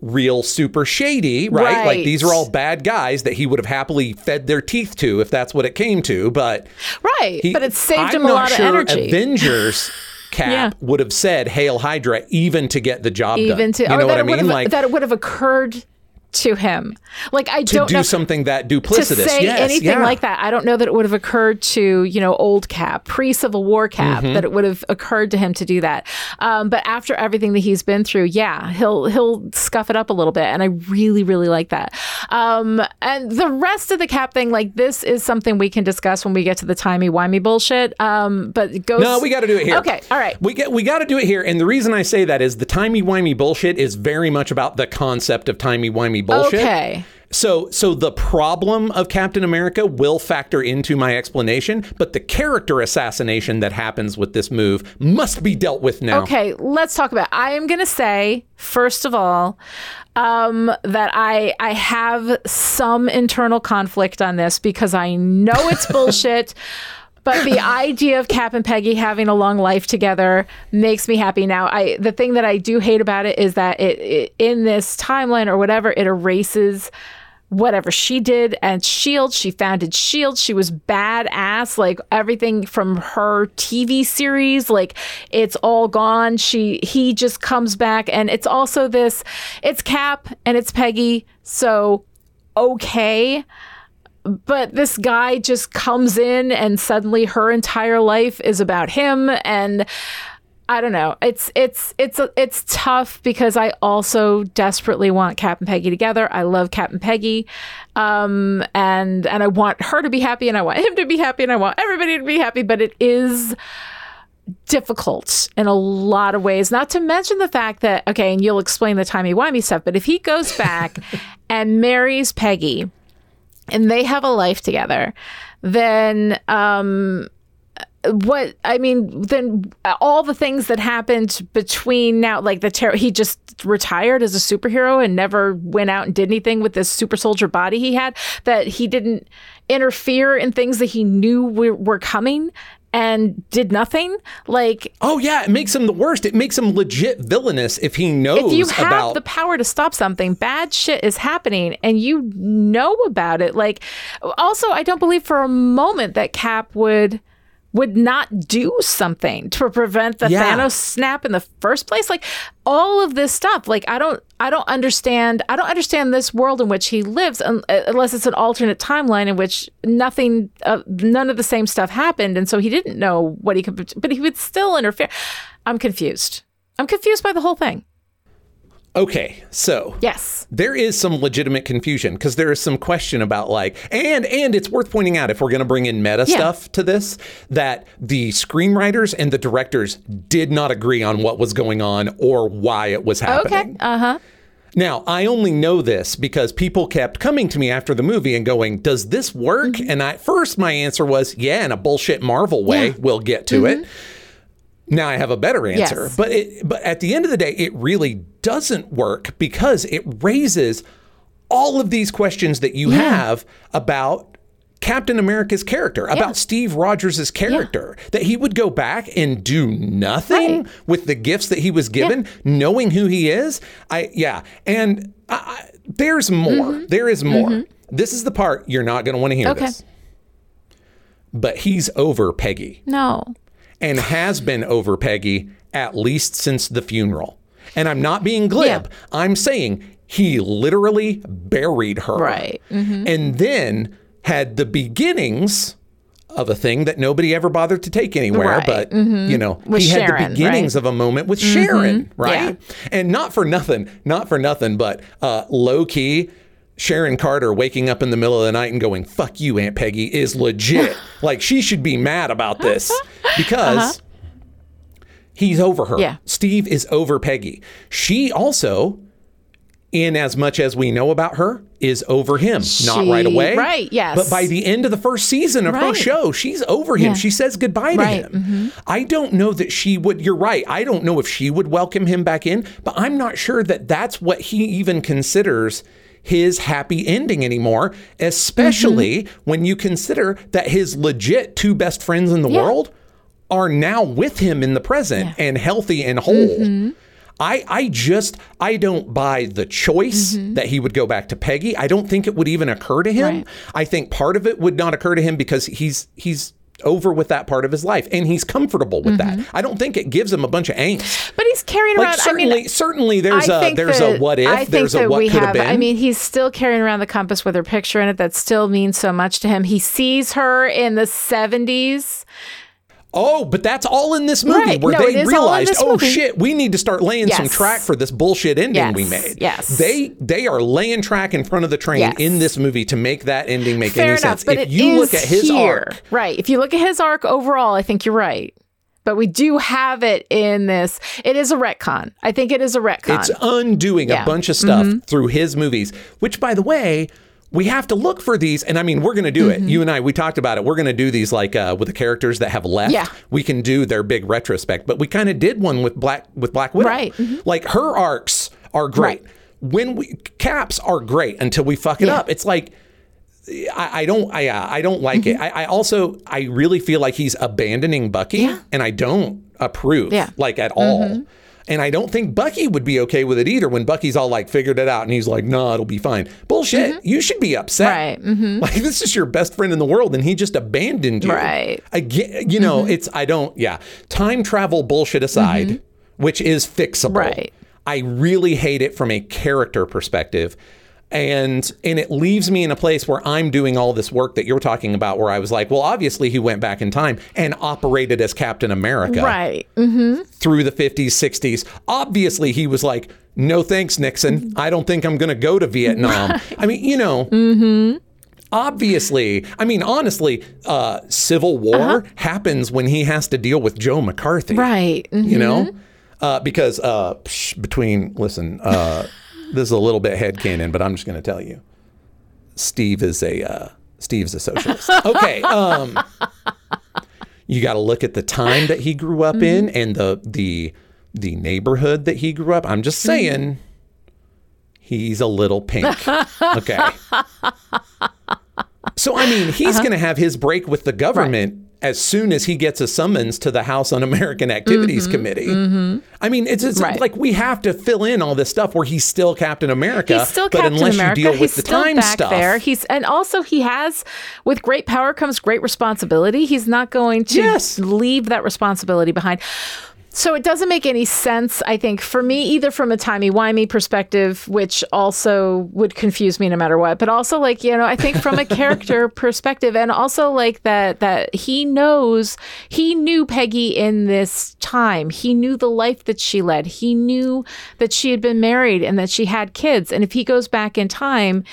real super shady, right? Like these are all bad guys that he would have happily fed their teeth to if that's what it came to. But Right, he, but it saved I'm him a lot sure of energy. Avengers Cap Yeah. would have said Hail Hydra even to get the job even done. to you know what I mean? have Like that it would have occurred to him. Like I to don't do know something that duplicitous. to say yes, anything yeah. like that. I don't know that it would have occurred to you know old Cap, pre Civil War Cap, Mm-hmm. that it would have occurred to him to do that. Um, but after everything that he's been through, yeah, he'll he'll scuff it up a little bit, and I really really like that. Um, and the rest of the Cap thing, like this, is something we can discuss when we get to the timey wimey bullshit. Um, but goes. No, we got to do it here. Okay, all right. We get we got to do it here, and the reason I say that is the timey wimey bullshit is very much about the concept of timey wimey bullshit. Okay. So so the problem of Captain America will factor into my explanation, but the character assassination that happens with this move must be dealt with now. Okay, let's talk about. I am going to say first of all um, that I I have some internal conflict on this because I know it's bullshit. But the idea of Cap and Peggy having a long life together makes me happy. Now, I the thing that I do hate about it is that it, it in this timeline or whatever it erases whatever she did and shield she founded shield she was badass like everything from her tv series like it's all gone she he just comes back and it's also this it's cap and it's peggy so okay but this guy just comes in and suddenly her entire life is about him and I don't know. It's it's it's it's tough because I also desperately want Cap and Peggy together. I love Cap and Peggy, um, and and I want her to be happy, and I want him to be happy, and I want everybody to be happy. But it is difficult in a lot of ways. Not to mention the fact that okay, and you'll explain the timey wimey stuff. But if he goes back and marries Peggy, and they have a life together, then um, what I mean, then all the things that happened between now, like the terror, he just retired as a superhero and never went out and did anything with this super soldier body he had. That he didn't interfere in things that he knew were, were coming and did nothing. Like Oh yeah, it makes him the worst. It makes him legit villainous if he knows if you have about the power to stop something, bad shit is happening and you know about it. Like also I don't believe for a moment that Cap would would not do something to prevent the Yeah. Thanos snap in the first place. Like all of this stuff. Like I don't I don't understand I don't understand this world in which he lives un- unless it's an alternate timeline in which nothing uh, none of the same stuff happened and so he didn't know what he could but he would still interfere. I'm confused. I'm confused by the whole thing. Okay, so Yes. there is some legitimate confusion because there is some question about like and and it's worth pointing out if we're going to bring in meta Yeah. stuff to this that the screenwriters and the directors did not agree on what was going on or why it was happening. Okay. Uh huh. Now, I only know this because people kept coming to me after the movie and going, "Does this work?" Mm-hmm. And at first my answer was, "Yeah, in a bullshit Marvel way. We'll get to it." Now I have a better answer. Mm-hmm. Yes. But it but at the end of the day, it really doesn't work because it raises all of these questions that you have about Captain America's character, about Steve Rogers' character, that he would go back and do nothing Right. with the gifts that he was given, knowing who he is. I yeah, and I, I, there's more. Mm-hmm. There is more. This is the part you're not going to want to hear Okay. this. But he's over Peggy No. And has been over Peggy at least since the funeral. And I'm not being glib. I'm saying he literally buried her. Right. Mm-hmm. And then had the beginnings of a thing that nobody ever bothered to take anywhere. Right. But, you know, With he had Sharon, the beginnings right? of a moment with Sharon, right? Yeah. And not for nothing, not for nothing, but uh, low key. Sharon Carter waking up in the middle of the night and going, fuck you, Aunt Peggy, is legit. like, she should be mad about this because he's over her. Uh-huh. Yeah. Steve is over Peggy. She also, in as much as we know about her, is over him. Not right away. right, yes. But by the end of the first season of her show, she's over him. Yeah. She says goodbye to Right, mm-hmm. him. I don't know that she would, you're right. I don't know if she would welcome him back in, but I'm not sure that that's what he even considers his happy ending anymore, especially Mm-hmm. when you consider that his legit two best friends in the Yeah. world are now with him in the present and healthy and whole. Mm-hmm. I, I just I don't buy the choice Mm-hmm. that he would go back to Peggy. I don't think it would even occur to him. Right. I think part of it would not occur to him because he's he's over with that part of his life and he's comfortable with that. Mm-hmm. I don't think it gives him a bunch of angst. But he's carrying Like around. certainly I mean, certainly there's I a there's that- a what if, there's a what could have have. been. I mean, he's still carrying around the compass with her picture in it. That still means so much to him. He sees her in the seventies. Oh, but that's all in this movie Right. where No, they realized, oh movie. shit, we need to start laying some track for this bullshit ending we made. Yes. They they are laying track in front of the train Yes. in this movie to make that ending make Fair any enough, sense. but if it you look at his here. arc, right? If you look at his arc overall, I think you're right. But we do have it in this. It is a retcon. I think it is a retcon. it's undoing Yeah. Mm-hmm. a bunch of stuff through his movies, which by the way, we have to look for these. And I mean, we're going to do it. You and I, we talked about it. We're going to do these like uh, with the characters that have left. Yeah. We can do their big retrospect, but we kind of did one with Black with Black Widow. Right. Mhm. Like her arcs are great. Right. When we caps are great until we fuck it Yeah. up. It's like I, I don't I uh, I don't like it. I, I also I really feel like he's abandoning Bucky, Mm-hmm. Yeah. and I don't approve Yeah. Mm-hmm. like at all. And I don't think Bucky would be okay with it either when Bucky's all like figured it out and he's like, no, it'll be fine. Bullshit. Mm-hmm. You should be upset. Right. Mhm. Like this is your best friend in the world and he just abandoned you. Right. I get, you know, mm-hmm. it's, I don't, yeah. Time travel bullshit aside, mm-hmm. which is fixable. Right. I really hate it from a character perspective. And and it leaves me in a place where I'm doing all this work that you're talking about, where I was like, well, obviously he went back in time and operated as Captain America right. through the 50s, 60s. Obviously, he was like, no thanks, Nixon. I don't think I'm going to go to Vietnam. I mean, you know. Obviously, I mean, honestly, uh, Civil War happens when he has to deal with Joe McCarthy. Right. Mhm. You know? Uh, because uh, psh, between, listen, uh, this is a little bit headcanon, but I'm just going to tell you. Steve is a uh, Steve's a socialist. Okay. Um, you got to look at the time that he grew up in and the the the neighborhood that he grew up. I'm just saying he's a little pink. Okay. So I mean, he's going to have his break with the government as soon as he gets a summons to the House Un American Activities Committee. I mean, it's, it's Mm-hmm. Right. like we have to fill in all this stuff where he's still Captain America. He's still but Captain unless America. you deal with He's the still time back stuff, there. He's and also he has with great power comes great responsibility. He's not going to Yes. leave that responsibility behind. So it doesn't make any sense, I think, for me, either from a timey-wimey perspective, which also would confuse me no matter what, but also like, you know, I think from a character perspective and also like that that he knows he knew Peggy in this time. He knew the life that she led. He knew that she had been married and that she had kids. And if he goes back in time,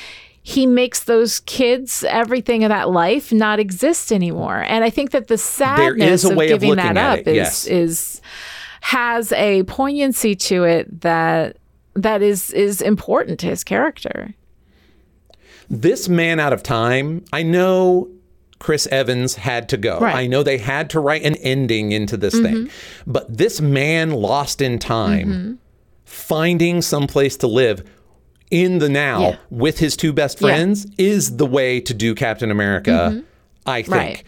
he makes those kids everything of that life not exist anymore and i think that the sadness of way of giving looking that up it, is yes. is has a poignancy to it that that is is important to his character this man out of time, I know Chris Evans had to go. Right. Mm-hmm. I know they had to write an ending into this thing. But this man lost in time, Mm-hmm. finding someplace to live in the now Yeah. with his two best Yeah. friends is the way to do Captain America, I think. Mm-hmm. Right.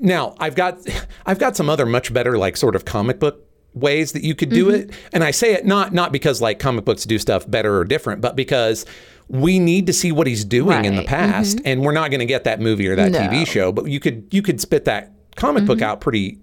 Now, I've got I've got some other much better like sort of comic book ways that you could do Mm-hmm. it. And I say it not not because like comic books do stuff better or different, but because we need to see what he's doing in the Right. Mm-hmm. past and we're not going to get that movie or that No. Mm-hmm. TV show, but you could you could spit that comic book out pretty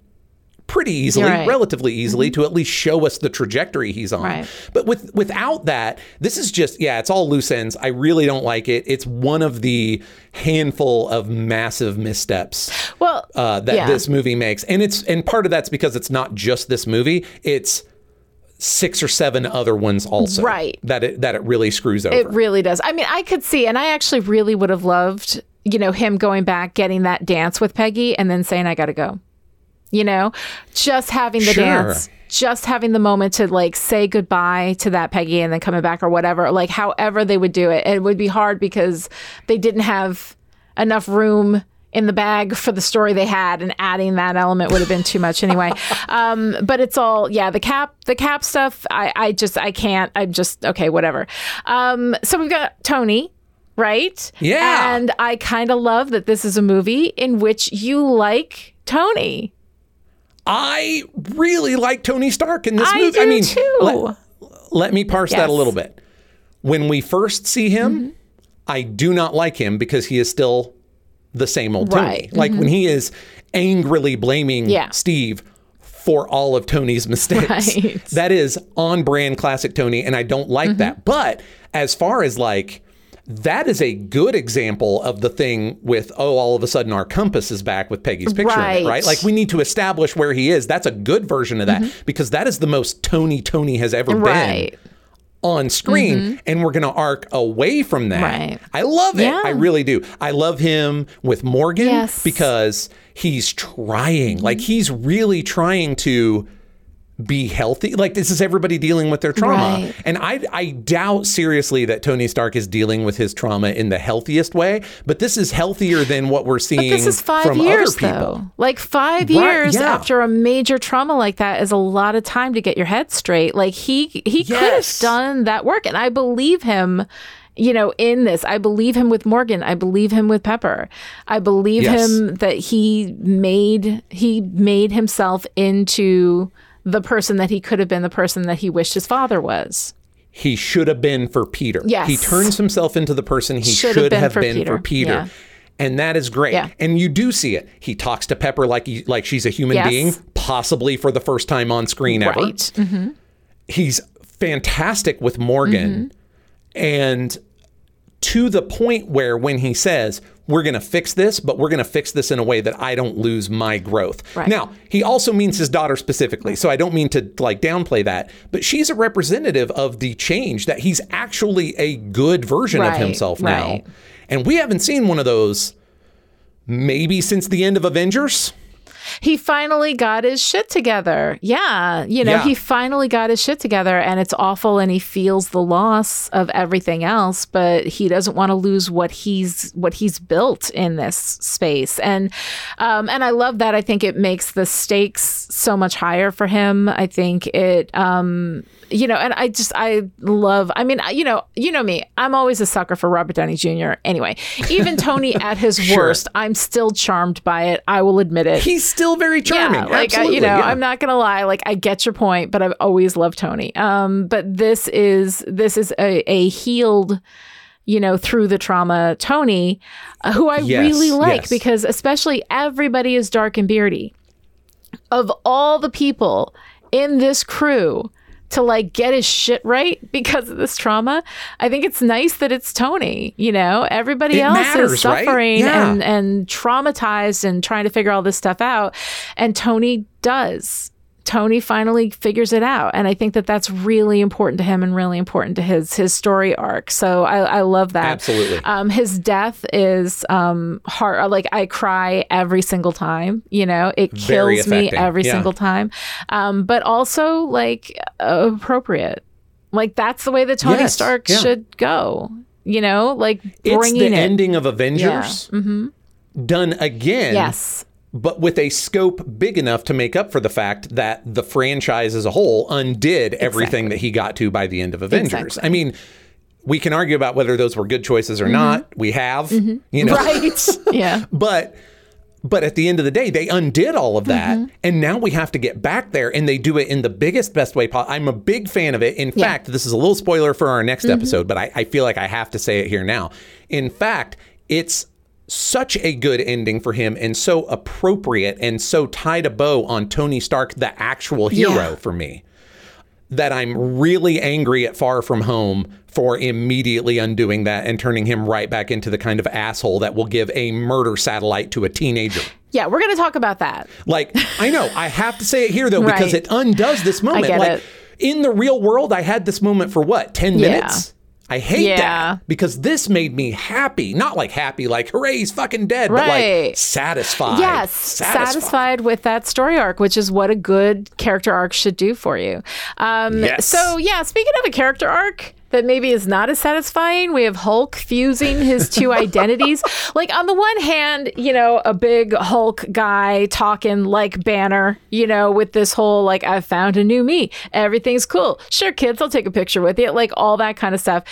pretty easily, Right. Mm-hmm. relatively easily to at least show us the trajectory he's on. Right. But with without that, this is just yeah, it's all loose ends. I really don't like it. It's one of the handful of massive missteps well uh, that yeah. this movie makes, and it's and part of that's because it's not just this movie; it's six or seven other ones also. Right. That it that it really screws over. It really does. I mean, I could see, and I actually really would have loved, you know, him going back, getting that dance with Peggy, and then saying, I got to go. You know, just having the Sure. dance, just having the moment to like say goodbye to that Peggy and then coming back or whatever, like however they would do it. It would be hard because they didn't have enough room in the bag for the story they had and adding that element would have been too much anyway um, but it's all yeah the cap the cap stuff i i just i can't i'm just okay whatever um, so we've got tony right Yeah. and i kind of love that this is a movie in which you like tony I really like Tony Stark in this I movie. I mean, too. Let, let me parse that a little bit. When we first see him, Mm-hmm. I do not like him because he is still the same old Tony. Right. Mm-hmm. Like when he is angrily blaming Yeah. Steve for all of Tony's mistakes. Right. That is on brand classic Tony, and I don't Mm-hmm. like that. But as far as like, that is a good example of the thing with oh all of a sudden our compass is back with Peggy's picture in it, Right. right? Like we need to establish where he is. That's a good version of that Mm-hmm. because that is the most Tony Tony has ever right been on screen and we're going to arc away from that. Right. I love it. Yeah. I really do. I love him with Morgan Yes. Mm-hmm. because he's trying. Like he's really trying to be healthy. Like this is everybody dealing with their trauma. Right. And I I doubt seriously that Tony Stark is dealing with his trauma in the healthiest way, but this is healthier than what we're seeing This is five from years, other people. though. Like five Right, years yeah. after a major trauma like that is a lot of time to get your head straight. Like he he could have done that work, and I believe him. You know, in this, I believe him with Morgan. I believe him with Pepper. I believe Yes. him that he made he made himself into the person that he could have been, the person that he wished his father was. he should have been for Peter. Yes. He turns himself into the person he Should should, have been been, for for Peter. Peter. Yeah. And that is great. Yeah. And you do see it. He talks to Pepper like he, like she's a human Yes. being, possibly for the first time on screen ever. Right. Mm-hmm. He's fantastic with Morgan. And to the point where when he says, we're going to fix this, but we're going to fix this in a way that I don't lose my growth. Right. Now, he also means his daughter specifically, so I don't mean to like downplay that, but she's a representative of the change that he's actually a good version of Right, himself right. now. And we haven't seen one of those maybe since the end of Avengers. He finally got his shit together. Yeah, you know, Yeah. he finally got his shit together, and it's awful, and he feels the loss of everything else, but he doesn't want to lose what he's what he's built in this space, and um, and I love that. I think it makes the stakes so much higher for him. I think it. Um, you know, and I just I love. I mean, you know, you know me. I'm always a sucker for Robert Downey Jr. Anyway, even Tony at his Sure. worst, I'm still charmed by it. I will admit it. He's still very charming. Yeah, like I, you know, yeah. I'm not gonna lie. Like I get your point, but I've always loved Tony. Um, but this is this is a, a healed, you know, through the trauma Tony, uh, who I Yes, really like yes. because especially everybody is dark and beardy. Of all the people in this crew to like get his shit right because of this trauma, I think it's nice that it's Tony. You know, everybody It else matters, is right? suffering Yeah. and and traumatized and trying to figure all this stuff out, and Tony does. Tony finally figures it out, and I think that that's really important to him and really important to his his story arc. So I, I love that. Absolutely. Um, his death is um hard. Like I cry every single time. You know, it Very kills me every yeah. single time. Um, but also like appropriate. Like that's the way that Tony Yes, Stark yeah. should go. You know, like it's bringing the it. ending of Avengers done again. Yes. But with a scope big enough to make up for the fact that the franchise as a whole undid everything that he got to by the end of Avengers. Exactly. I mean, we can argue about whether those were good choices or not. We have, you know, Mm-hmm. Right. yeah. but but at the end of the day, they undid all of that, Mm-hmm. and now we have to get back there, and they do it in the biggest, best way possible. I'm a big fan of it. In fact, this is a little spoiler for our next Mm-hmm. episode, but I, I feel like I have to say it here now. In fact, it's such a good ending for him and so appropriate and so tied a bow on Tony Stark, the actual hero Yeah. for me that I'm really angry at Far From Home for immediately undoing that and turning him right back into the kind of asshole that will give a murder satellite to a teenager. Yeah, we're gonna talk about that. Like, I know, I have to say it here though, because it undoes this moment. get like, it. in the real world, I had this moment for what, 10 Yeah. I hate Yeah. that because this made me happy. Not like happy, like, hooray, he's fucking dead, but like satisfied. Yes, satisfied. with that story arc, which is what a good character arc should do for you. Um, Yes. So, yeah, speaking of a character arc that maybe is not as satisfying, we have Hulk fusing his two identities. Like, on the one hand, you know, a big Hulk guy talking like Banner, you know, with this whole, like, I found a new me. Everything's cool. Sure, kids, I'll take a picture with you. Like, all that kind of stuff.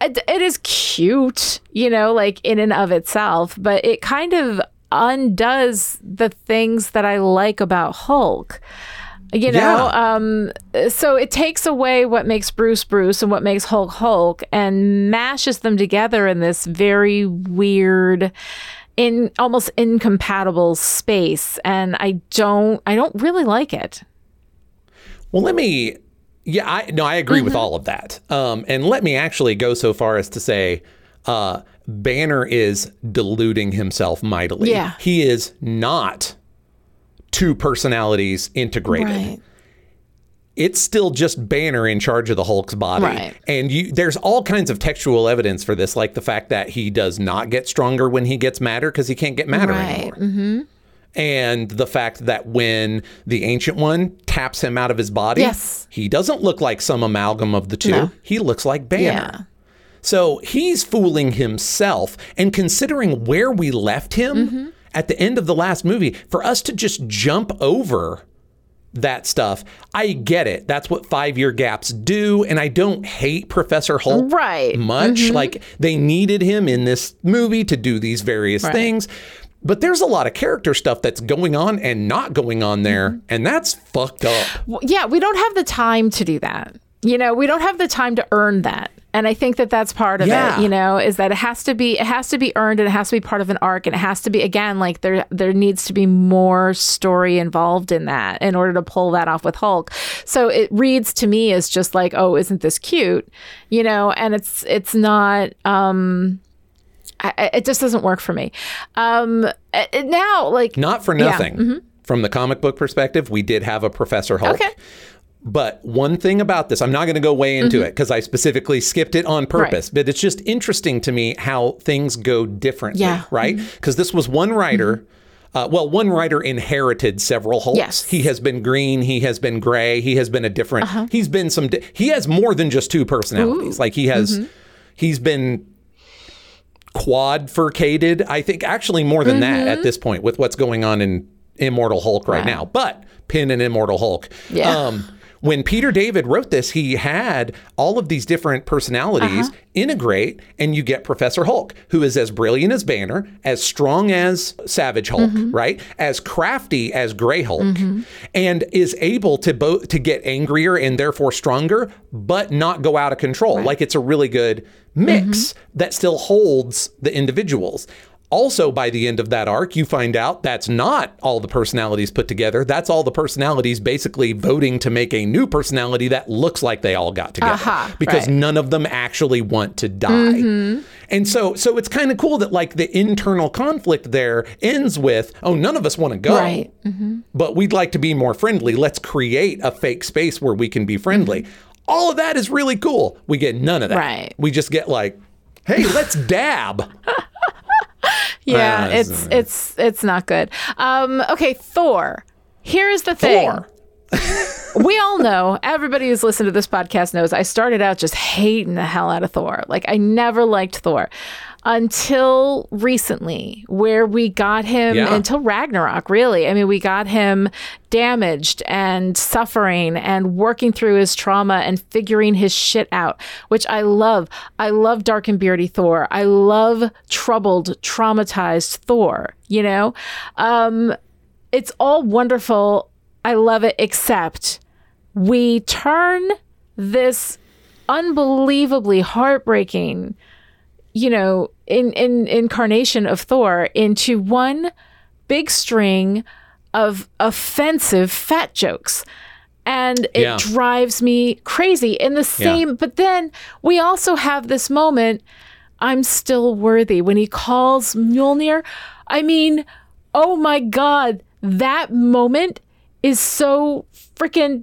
It it is cute, you know, like in and of itself, but it kind of undoes the things that I like about Hulk. You know, Yeah. um, so it takes away what makes Bruce Bruce and what makes Hulk Hulk and mashes them together in this very weird, in almost incompatible space. And I don't, I don't really like it. Well, let me. Yeah, I no, I agree Mm-hmm. with all of that. Um, and let me actually go so far as to say, uh, Banner is deluding himself mightily. Yeah. he is not two personalities integrated. It's still just Banner in charge of the Hulk's body, Right. and you. There's all kinds of textual evidence for this, like the fact that he does not get stronger when he gets madder because he can't get madder Right. anymore and the fact that when the ancient one taps him out of his body, Yes. he doesn't look like some amalgam of the two. No. He looks like Banner. Yeah. So he's fooling himself. And considering where we left him Mm-hmm. At the end of the last movie, for us to just jump over that stuff, I get it. That's what five year gaps do. And I don't hate Professor Hulk Right. much. Mm-hmm. Like they needed him in this movie to do these various things. But there's a lot of character stuff that's going on and not going on there, mm-hmm. and that's fucked up. Well, yeah, we don't have the time to do that. You know, we don't have the time to earn that. And I think that that's part of Yeah. it, you know, is that it has to be it has to be earned and it has to be part of an arc and it has to be again like there there needs to be more story involved in that in order to pull that off with Hulk. So it reads to me as just like, "Oh, isn't this cute?" You know, and it's it's not um I, it just doesn't work for me. Um now like Not for Yeah, nothing. From the comic book perspective, we did have a Professor Hulk. Okay. But one thing about this, I'm not going to go way into it because I specifically skipped it on purpose. But it's just interesting to me how things go differently, Yeah. right? Because this was one writer uh, well, one writer inherited several Hulks. Yes. He has been green. He has been gray. He has been a different. Uh-huh. He's been some. Di- he has more than just two personalities. Like he has. Mm-hmm. He's been quadfurcated. I think actually more than that Mm-hmm. at this point with what's going on in Immortal Hulk right, now. But pin and Immortal Hulk. Yeah. When Peter David wrote this, he had all of these different personalities Uh-huh. integrate, and you get Professor Hulk, who is as brilliant as Banner, as strong as Savage Hulk, Mm-hmm. right? As crafty as Gray Hulk, and is able to both to get angrier and therefore stronger, but not go out of control. Like it's a really good mix Mm-hmm. that still holds the individuals. Also, by the end of that arc, you find out that's not all the personalities put together. That's all the personalities basically voting to make a new personality that looks like they all got together Aha, because right. Mm-hmm. none of them actually want to die. And so, so it's kind of cool that like the internal conflict there ends with, oh, none of us want to go, Right. but we'd like to be more friendly. Let's create a fake space where we can be friendly. All of that is really cool. We get none of that. Right. We just get like, hey, let's dab. Yeah, Ah, it's it's it's not good. Um, okay, Thor. Here's the thing. Thor. we all know, everybody who's listened to this podcast knows I started out just hating the hell out of Thor. Like I never liked Thor until recently, where we got him Yeah. until Ragnarok, really. I mean, we got him damaged and suffering and working through his trauma and figuring his shit out, which I love. I love dark and beardy Thor. I love troubled, traumatized Thor, you know? Um, it's all wonderful. I love it, except we turn this unbelievably heartbreaking, you know, in, in incarnation of Thor into one big string of offensive fat jokes. And it Yeah. drives me crazy. In the same, but then we also have this moment I'm still worthy when he calls Mjolnir. I mean, oh my God, that moment is so freaking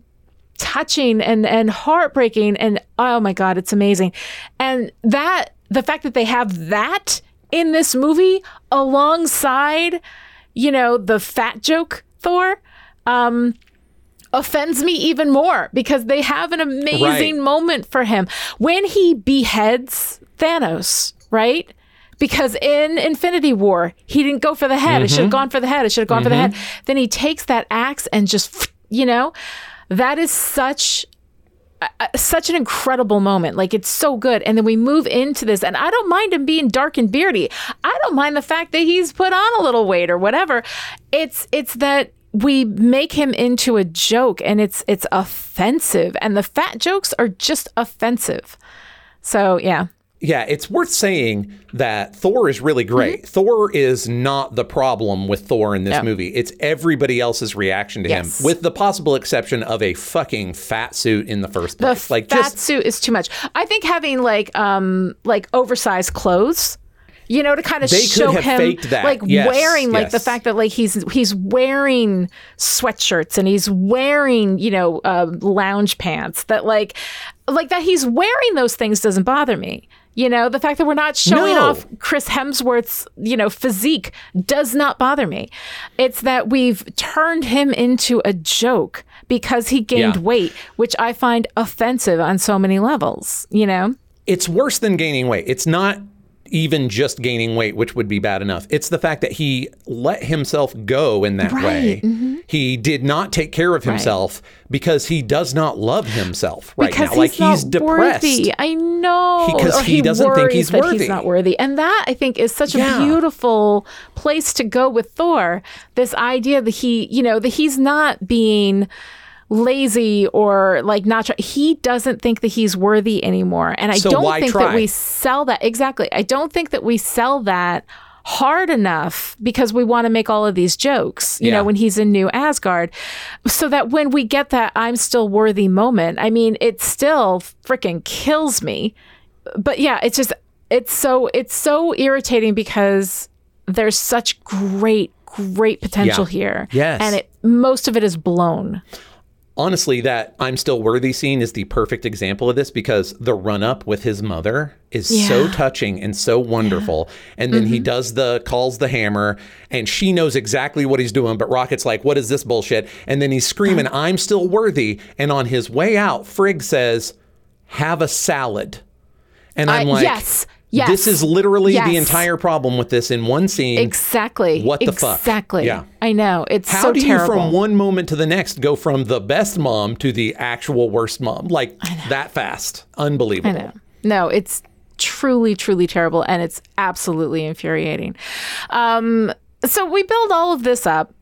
touching and and heartbreaking and oh my god it's amazing and that the fact that they have that in this movie alongside you know the fat joke thor um offends me even more because they have an amazing Right. moment for him when he beheads thanos right because in Infinity War, he didn't go for the head. It should have gone for the head. It should have gone for the head. Then he takes that axe and just, you know, that is such such an incredible moment. Like it's so good. And then we move into this, and I don't mind him being dark and beardy. I don't mind the fact that he's put on a little weight or whatever. It's it's that we make him into a joke, and it's it's offensive, and the fat jokes are just offensive. So yeah, Yeah, it's worth saying that Thor is really great. Mm-hmm. Thor is not the problem with Thor in this movie. It's everybody else's reaction to Yes. him, with the possible exception of a fucking fat suit in the first the place. like fat just suit is too much. I think having like um like oversized clothes. You know, to kind of They show have him faked that. like Yes, wearing like the fact that like he's he's wearing sweatshirts and he's wearing you know uh, lounge pants that like like that he's wearing those things doesn't bother me. You know, the fact that we're not showing No. off Chris Hemsworth's, you know, physique does not bother me. It's that we've turned him into a joke because he gained Yeah. weight, which I find offensive on so many levels, you know? it's worse than gaining weight. It's not even just gaining weight, which would be bad enough. It's the fact that he let himself go in that way. mm-hmm. He did not take care of himself because he does not love himself right because now. Like he's not he's depressed. worthy. I know. Because Or he doesn't think he's worthy. He's not worthy, and that I think is such Yeah. a beautiful place to go with Thor. This idea that he, you know, that he's not being lazy or like not try- he doesn't think that he's worthy anymore and i So don't think try? that we sell that exactly i don't think that we sell that hard enough because we want to make all of these jokes you Yeah. know when he's in new asgard so that when we get that i'm still worthy moment i mean it still freaking kills me but yeah it's just it's so it's so irritating because there's such great great potential Yeah. here Yes. and it most of it is blown honestly, that I'm still worthy scene is the perfect example of this because the run up with his mother is so touching and so wonderful. And then he does the calls the hammer and she knows exactly what he's doing, but Rocket's like, What is this bullshit? And then he's screaming, I'm still worthy. And on his way out, Frigg says, Have a salad. And I'm Uh, like, yes, yes, This is literally the entire problem with this in one scene. Exactly. What the fuck? Exactly. Yeah. I know. It's How so do terrible. you, from one moment to the next, go from the best mom to the actual worst mom like that fast? Unbelievable. I know. No, it's truly, truly terrible, and it's absolutely infuriating. Um, so we build all of this up.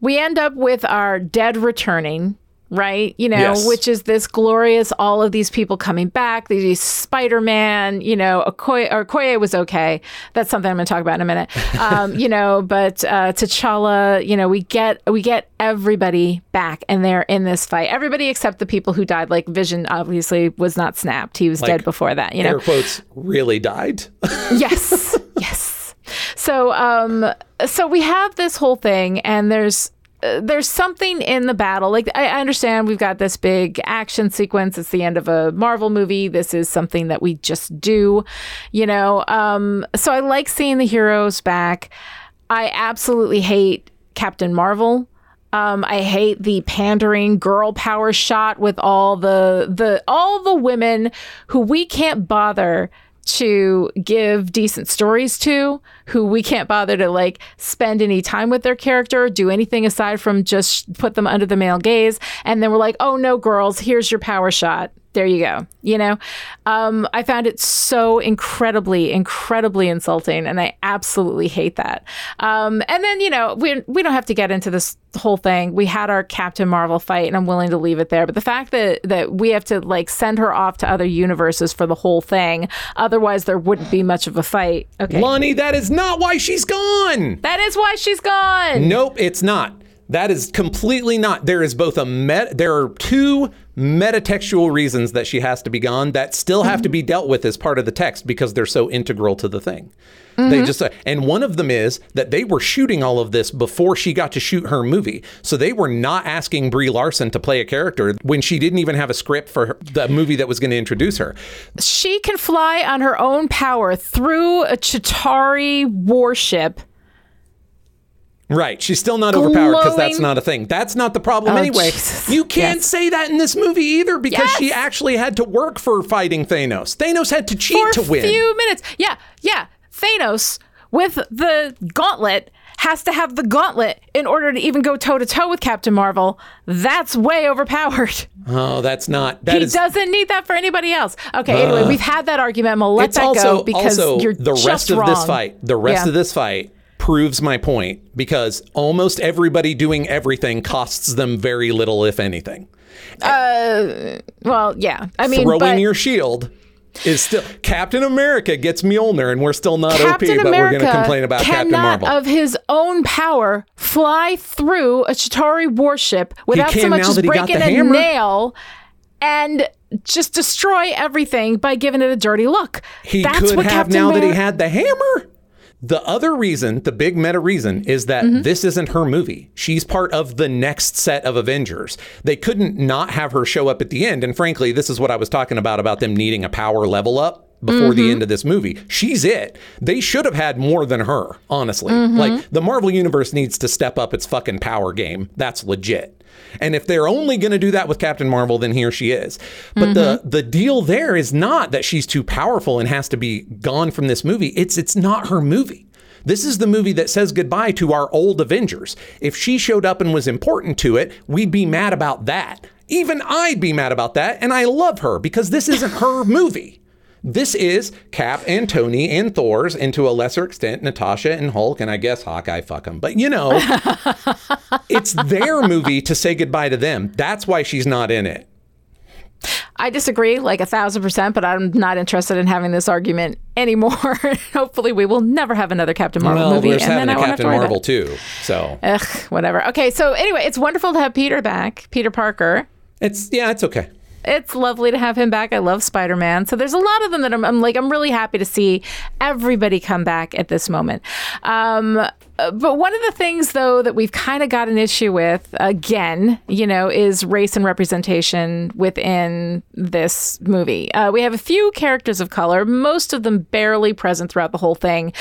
We end up with our dead returning, right? You know, Yes. which is this glorious, all of these people coming back. These Spider Man, you know, Okoye, or Okoye was okay. That's something I'm going to talk about in a minute. Um, you know, but uh, T'Challa, you know, we get we get everybody back, and they're in this fight. Everybody except the people who died. Like Vision, obviously, was not snapped. He was dead before that. You know, Air quotes really died. yes yes so um so we have this whole thing and there's there's something in the battle. Like I, I understand we've got this big action sequence. It's the end of a marvel movie. This is something that we just do you know? Um so i like seeing the heroes back. I absolutely hate captain marvel. Um, I hate the pandering girl power shot with all the the all the women who we can't bother to give decent stories to, who we can't bother to like spend any time with their character, do anything aside from just put them under the male gaze, and then we're like, oh no, girls, here's your power shot. There you go. You know, um, I found it so incredibly, incredibly insulting, and I absolutely hate that. Um, and then you know, we we don't have to get into this whole thing. We had our Captain Marvel fight, and I'm willing to leave it there. But the fact that that we have to like send her off to other universes for the whole thing, otherwise there wouldn't be much of a fight. Okay, Lani, that is not why she's gone. that is why she's gone. Nope, it's not. That is completely not. There is both a met. There are two metatextual reasons that she has to be gone that still have to mm-hmm. be dealt with as part of the text because they're so integral to the thing. They mm-hmm. just uh, and one of them is that they were shooting all of this before she got to shoot her movie, so they were not asking Brie Larson to play a character when she didn't even have a script for her, the movie that was going to introduce her. She can fly on her own power through a Chitauri warship. Right. She's still not overpowered because that's not a thing. That's not the problem Oh, anyway. Jesus. You can't Yes. say that in this movie either because she actually had to work for fighting Thanos. Thanos had to cheat for to win. a few minutes. Yeah, yeah. Thanos with the gauntlet has to have the gauntlet in order to even go toe to toe with Captain Marvel. That's way overpowered. oh, that's not. That he is. doesn't need that for anybody else. Okay, anyway, we've had that argument. I'm gonna let that also go because also you're the just rest of wrong. this fight. The rest Yeah. of this fight proves my point because almost everybody doing everything costs them very little, if anything. Uh, Well, yeah. I mean, Throwing but your shield. Is still Captain America gets Mjolnir, and we're still not Captain OP, but we're going to complain about Captain Marvel. of his own power, fly through a Chitauri warship without so much as that he got breaking a hammer. nail and just destroy everything by giving it a dirty look. He That's could what have Captain now that he had the hammer. The other reason, the big meta reason, is that Mm-hmm. this isn't her movie. She's part of the next set of Avengers. They couldn't not have her show up at the end. And frankly, this is what I was talking about about them needing a power level up before Mm-hmm. the end of this movie. She's it. They should have had more than her, honestly. Mm-hmm. Like the Marvel universe needs to step up its fucking power game. That's legit. And if they're only going to do that with Captain Marvel, then here she is. But the mm-hmm. the deal there is not that she's too powerful and has to be gone from this movie. It's it's not her movie. This is the movie that says goodbye to our old Avengers. If she showed up and was important to it, we'd be mad about that. Even I'd be mad about that, and I love her because this isn't her movie. This is Cap and Tony and Thor's, and to a lesser extent, Natasha and Hulk, and I guess Hawkeye, fuck them. But you know, it's their movie to say goodbye to them. That's why she's not in it. I disagree like a thousand percent, but I'm not interested in having this argument anymore. Hopefully, we will never have another Captain Marvel Well, movie, we're and having then I a won't have to Captain Marvel too. So Ugh, whatever. Okay, so anyway, it's wonderful to have Peter back, Peter Parker. it's yeah, it's okay. It's lovely to have him back. I love Spider Man. So there's a lot of them that I'm, I'm, like, I'm really happy to see everybody come back at this moment. Um, but one of the things, though, that we've kind of got an issue with, again, you know, is race and representation within this movie. Uh, we have a few characters of color, most of them barely present throughout the whole thing.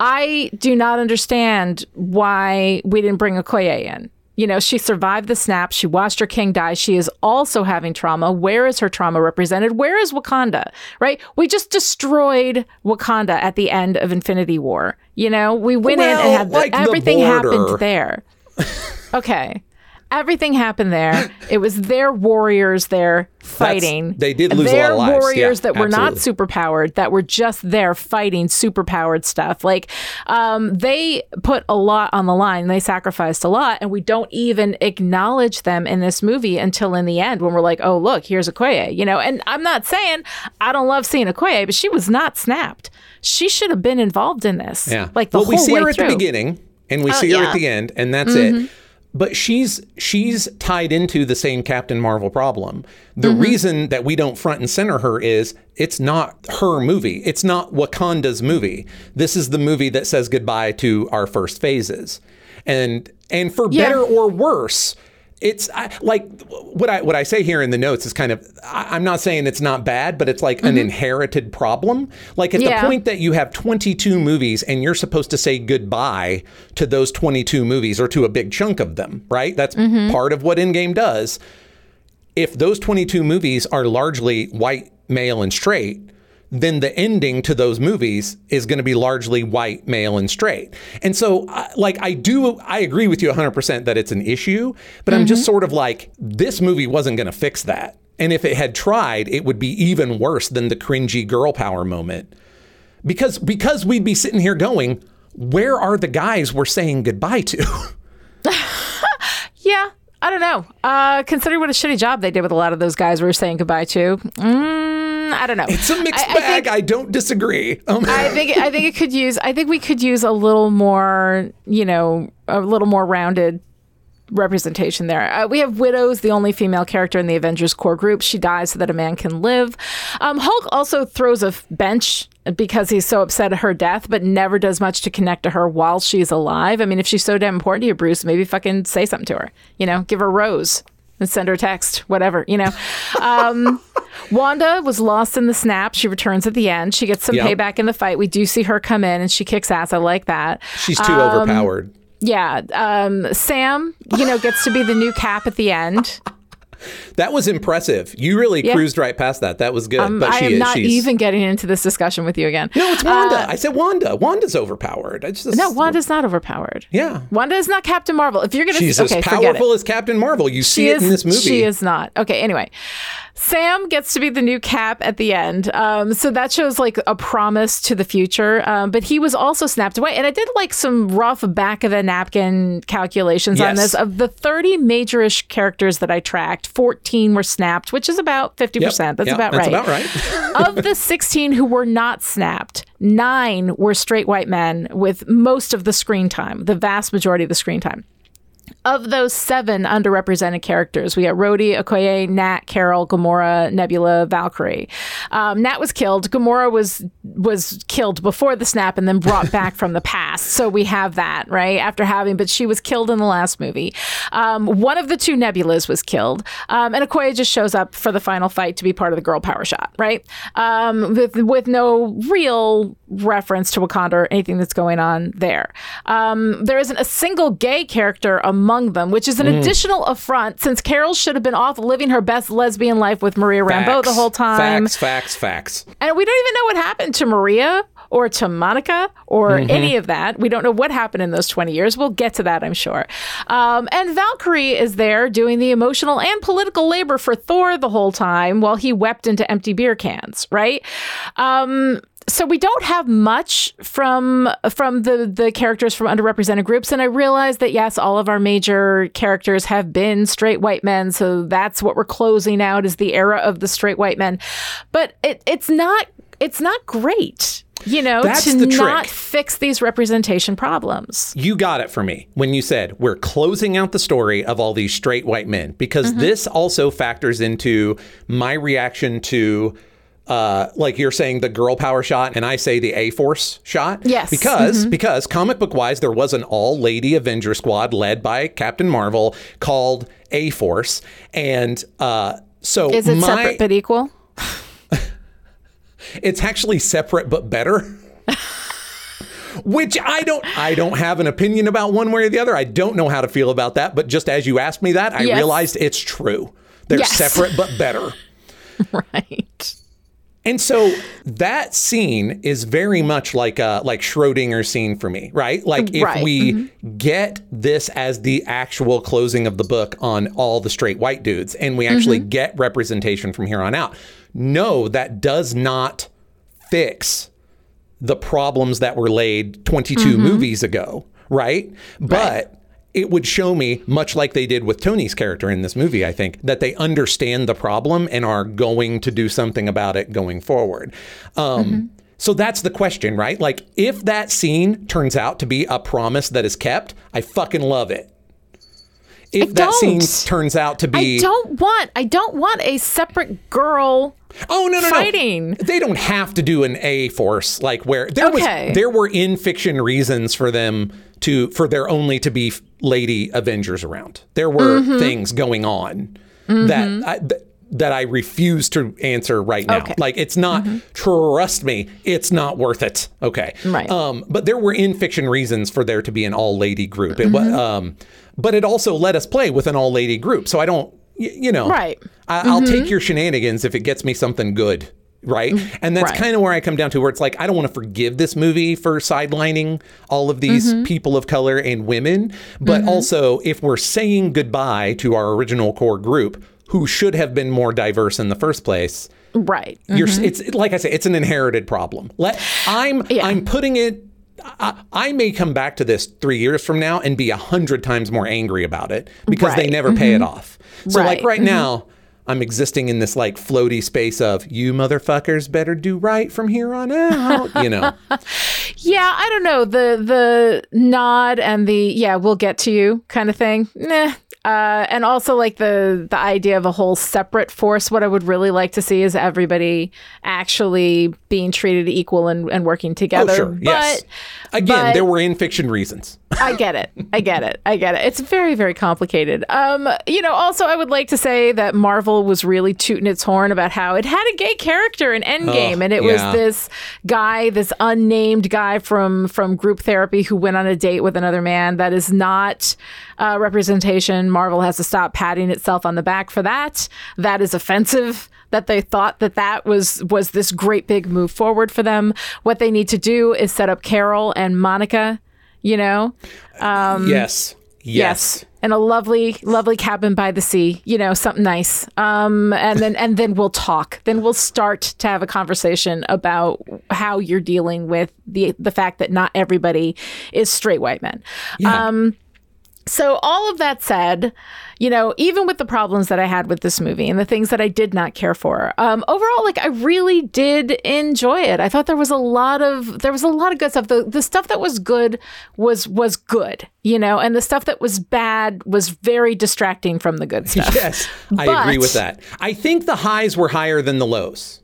I do not understand why we didn't bring Okoye in you know, she survived the snap. She watched her king die. She is also having trauma. Where is her trauma represented? Where is Wakanda? Right? We just destroyed Wakanda at the end of Infinity War. You know, we went well, in and had the, like everything happened there. okay everything happened there. It was their warriors there fighting. That's, they did lose their a lot of lives. warriors yeah, that were not superpowered, that were just there fighting superpowered stuff. Like um, they put a lot on the line. They sacrificed a lot, and we don't even acknowledge them in this movie until in the end when we're like, oh look, here's Okoye. You know, and I'm not saying I don't love seeing Okoye, but she was not snapped. She should have been involved in this. Yeah. Like the well, whole we see way her at through. the beginning and we Oh, see her yeah. at the end, and that's Mm-hmm. it. But she's she's tied into the same Captain Marvel problem. The Mm-hmm. reason that we don't front and center her is it's not her movie. It's not Wakanda's movie. This is the movie that says goodbye to our first phases. And and for Yeah. better or worse, it's I, like what I what I say here in the notes is kind of I, I'm not saying it's not bad, but it's like an inherited problem. Like at Mm-hmm. Yeah. the point that you have 22 movies and you're supposed to say goodbye to those 22 movies or to a big chunk of them, right? That's Mm-hmm. part of what Endgame does. If those 22 movies are largely white, male, and straight, then the ending to those movies is going to be largely white, male, and straight. And so, like, I do, I agree with you 100% that it's an issue, but I'm just sort of like, this movie wasn't going to fix that. And if it had tried, it would be even worse than the cringy girl power moment. Because because we'd be sitting here going, where are the guys we're saying goodbye to? Yeah, I don't know. Uh, considering what a shitty job they did with a lot of those guys we were saying goodbye to. Mm, I don't know. It's a mixed I- I bag. think- I don't disagree. Um, I think I think it could use. I think we could use a little more. You know, a little more rounded representation there. Uh, we have Widows, the only female character in the Avengers core group. She dies so that a man can live. Um, Hulk also throws a bench because he's so upset at her death, but never does much to connect to her while she's alive. I mean, if she's so damn important to you, Bruce, maybe fucking say something to her. You know, give her a rose and send her a text, whatever, you know. Um, Wanda was lost in the snap. She returns at the end. She gets some Yep. payback in the fight. We do see her come in and she kicks ass. I like that. She's too Um, overpowered. Yeah. Um, Sam, you know, gets to be the new cap at the end. That was impressive. You really Yeah. cruised right past that. That was good. Um, but I am is. not she's, even getting into this discussion with you again. No, it's Wanda. I said Wanda. Wanda's overpowered. Just No, Wanda's not overpowered. Yeah. Wanda is not Captain Marvel. If you're going to She's okay, as powerful as Captain Marvel. You see She it is, in this movie. She is not. Okay, anyway. Sam gets to be the new cap at the end. Um, so that shows like a promise to the future. Um, but he was also snapped away. And I did like some rough back of the napkin calculations on this. Of the 30 majorish characters that I tracked, 14 were snapped, which is about 50%. Yep, That's yep, about that's right. about right. of the 16 who were not snapped, nine were straight white men with most of the screen time, the vast majority of the screen time. Of those seven underrepresented characters, we got Rhodey, Okoye, Nat, Carol, Gamora, Nebula, Valkyrie. Um, Nat was killed. Gamora was was killed before the snap and then brought back from the past. So we have that right after having, but she was killed in the last movie. Um, one of the two Nebulas was killed, um, and Okoye just shows up for the final fight to be part of the girl power shot, right? Um, with with no real reference to Wakanda or anything that's going on there. Um, there isn't a single gay character among them, which is an additional affront since Carol should have been off living her best lesbian life with Maria Rambeau the whole time. Facts, facts, facts. And we don't even know what happened to Maria or to Monica or Mm-hmm. any of that. We don't know what happened in those 20 years. We'll get to that, I'm sure. Um, and Valkyrie is there doing the emotional and political labor for Thor the whole time while he wept into empty beer cans, right? Um, so we don't have much from from the the characters from underrepresented groups and i realize that yes all of our major characters have been straight white men so that's what we're closing out is the era of the straight white men but it, it's not it's not great. You know, That's to the not trick. fix these representation problems. You got it for me when you said we're closing out the story of all these straight white men because mm-hmm. this also factors into my reaction to. Uh, like you're saying the girl power shot and I say the A Force shot. Yes. Because because comic book wise there was an all lady Avenger squad led by Captain Marvel called A Force. And uh so Is it my, separate but equal? it's actually separate but better. Which I don't I don't have an opinion about one way or the other. I don't know how to feel about that, but just as you asked me that, I Yes. realized it's true. They're Yes. separate but better. Right. And so that scene is very much like a like Schrodinger's scene for me, right? Like if Right. we mm-hmm. get this as the actual closing of the book on all the straight white dudes and we actually mm-hmm. get representation from here on out. No, that does not fix the problems that were laid 22 mm-hmm. movies ago, right? But it would show me, much like they did with Tony's character in this movie, I think, that they understand the problem and are going to do something about it going forward. Um, So that's the question, right? Like, if that scene turns out to be a promise that is kept, I fucking love it. If I that scene don't. turns out to be I don't want I don't want a separate girl Oh no no fighting. no! They don't have to do an A force like where there Okay. was there were in fiction reasons for them to for there only to be lady Avengers around. There were Mm-hmm. things going on that I, th- that I refuse to answer right now. Okay. Like it's not trust me, it's not worth it. Okay, Right. Um, but there were in fiction reasons for there to be an all lady group. It Mm-hmm. was um, but it also let us play with an all lady group. So I don't y- you know Right. I, I'll take your shenanigans if it gets me something good. Right. Mm-hmm. And that's Right. kind of where I come down to where it's like, I don't want to forgive this movie for sidelining all of these mm-hmm. people of color and women. But mm-hmm. also, if we're saying goodbye to our original core group, who should have been more diverse in the first place, right. you're, it's like I say, it's an inherited problem. Let I'm Yeah. I'm putting it. I, I may come back to this three years from now and be a hundred times more angry about it because they Right. never pay it off. So like Right. right now, I'm existing in this like floaty space of you motherfuckers better do right from here on out. You know, Yeah, I don't know. The the nod and the yeah, we'll get to you kind of thing. Nah. Uh, and also like the the idea of a whole separate force. What I would really like to see is everybody actually being treated equal and, and working oh together. sure, But yes. Again, but- there were in fiction reasons. I get it. I get it. I get it. It's very, very complicated. Um, you know, also I would like to say that Marvel was really tooting its horn about how it had a gay character in Endgame, Oh, and it yeah. was this guy, this unnamed guy from from group therapy who went on a date with another man. That is not uh, representation. Marvel has to stop patting itself on the back for that. That is offensive that they thought that that was was this great big move forward for them. What they need to do is set up Carol and Monica, you know, yes. Yes. and a lovely, lovely cabin by the sea. You know, something nice. Um, and then and then we'll talk. Then we'll start to have a conversation about how you're dealing with the the fact that not everybody is straight white men. Yeah. Um, so all of that said, you know, even with the problems that I had with this movie and the things that I did not care for, um, overall, like I really did enjoy it. I thought there was a lot of there was a lot of good stuff. The the stuff that was good was was good, you know, and the stuff that was bad was very distracting from the good stuff. Yes, I But- agree with that. I think the highs were higher than the lows.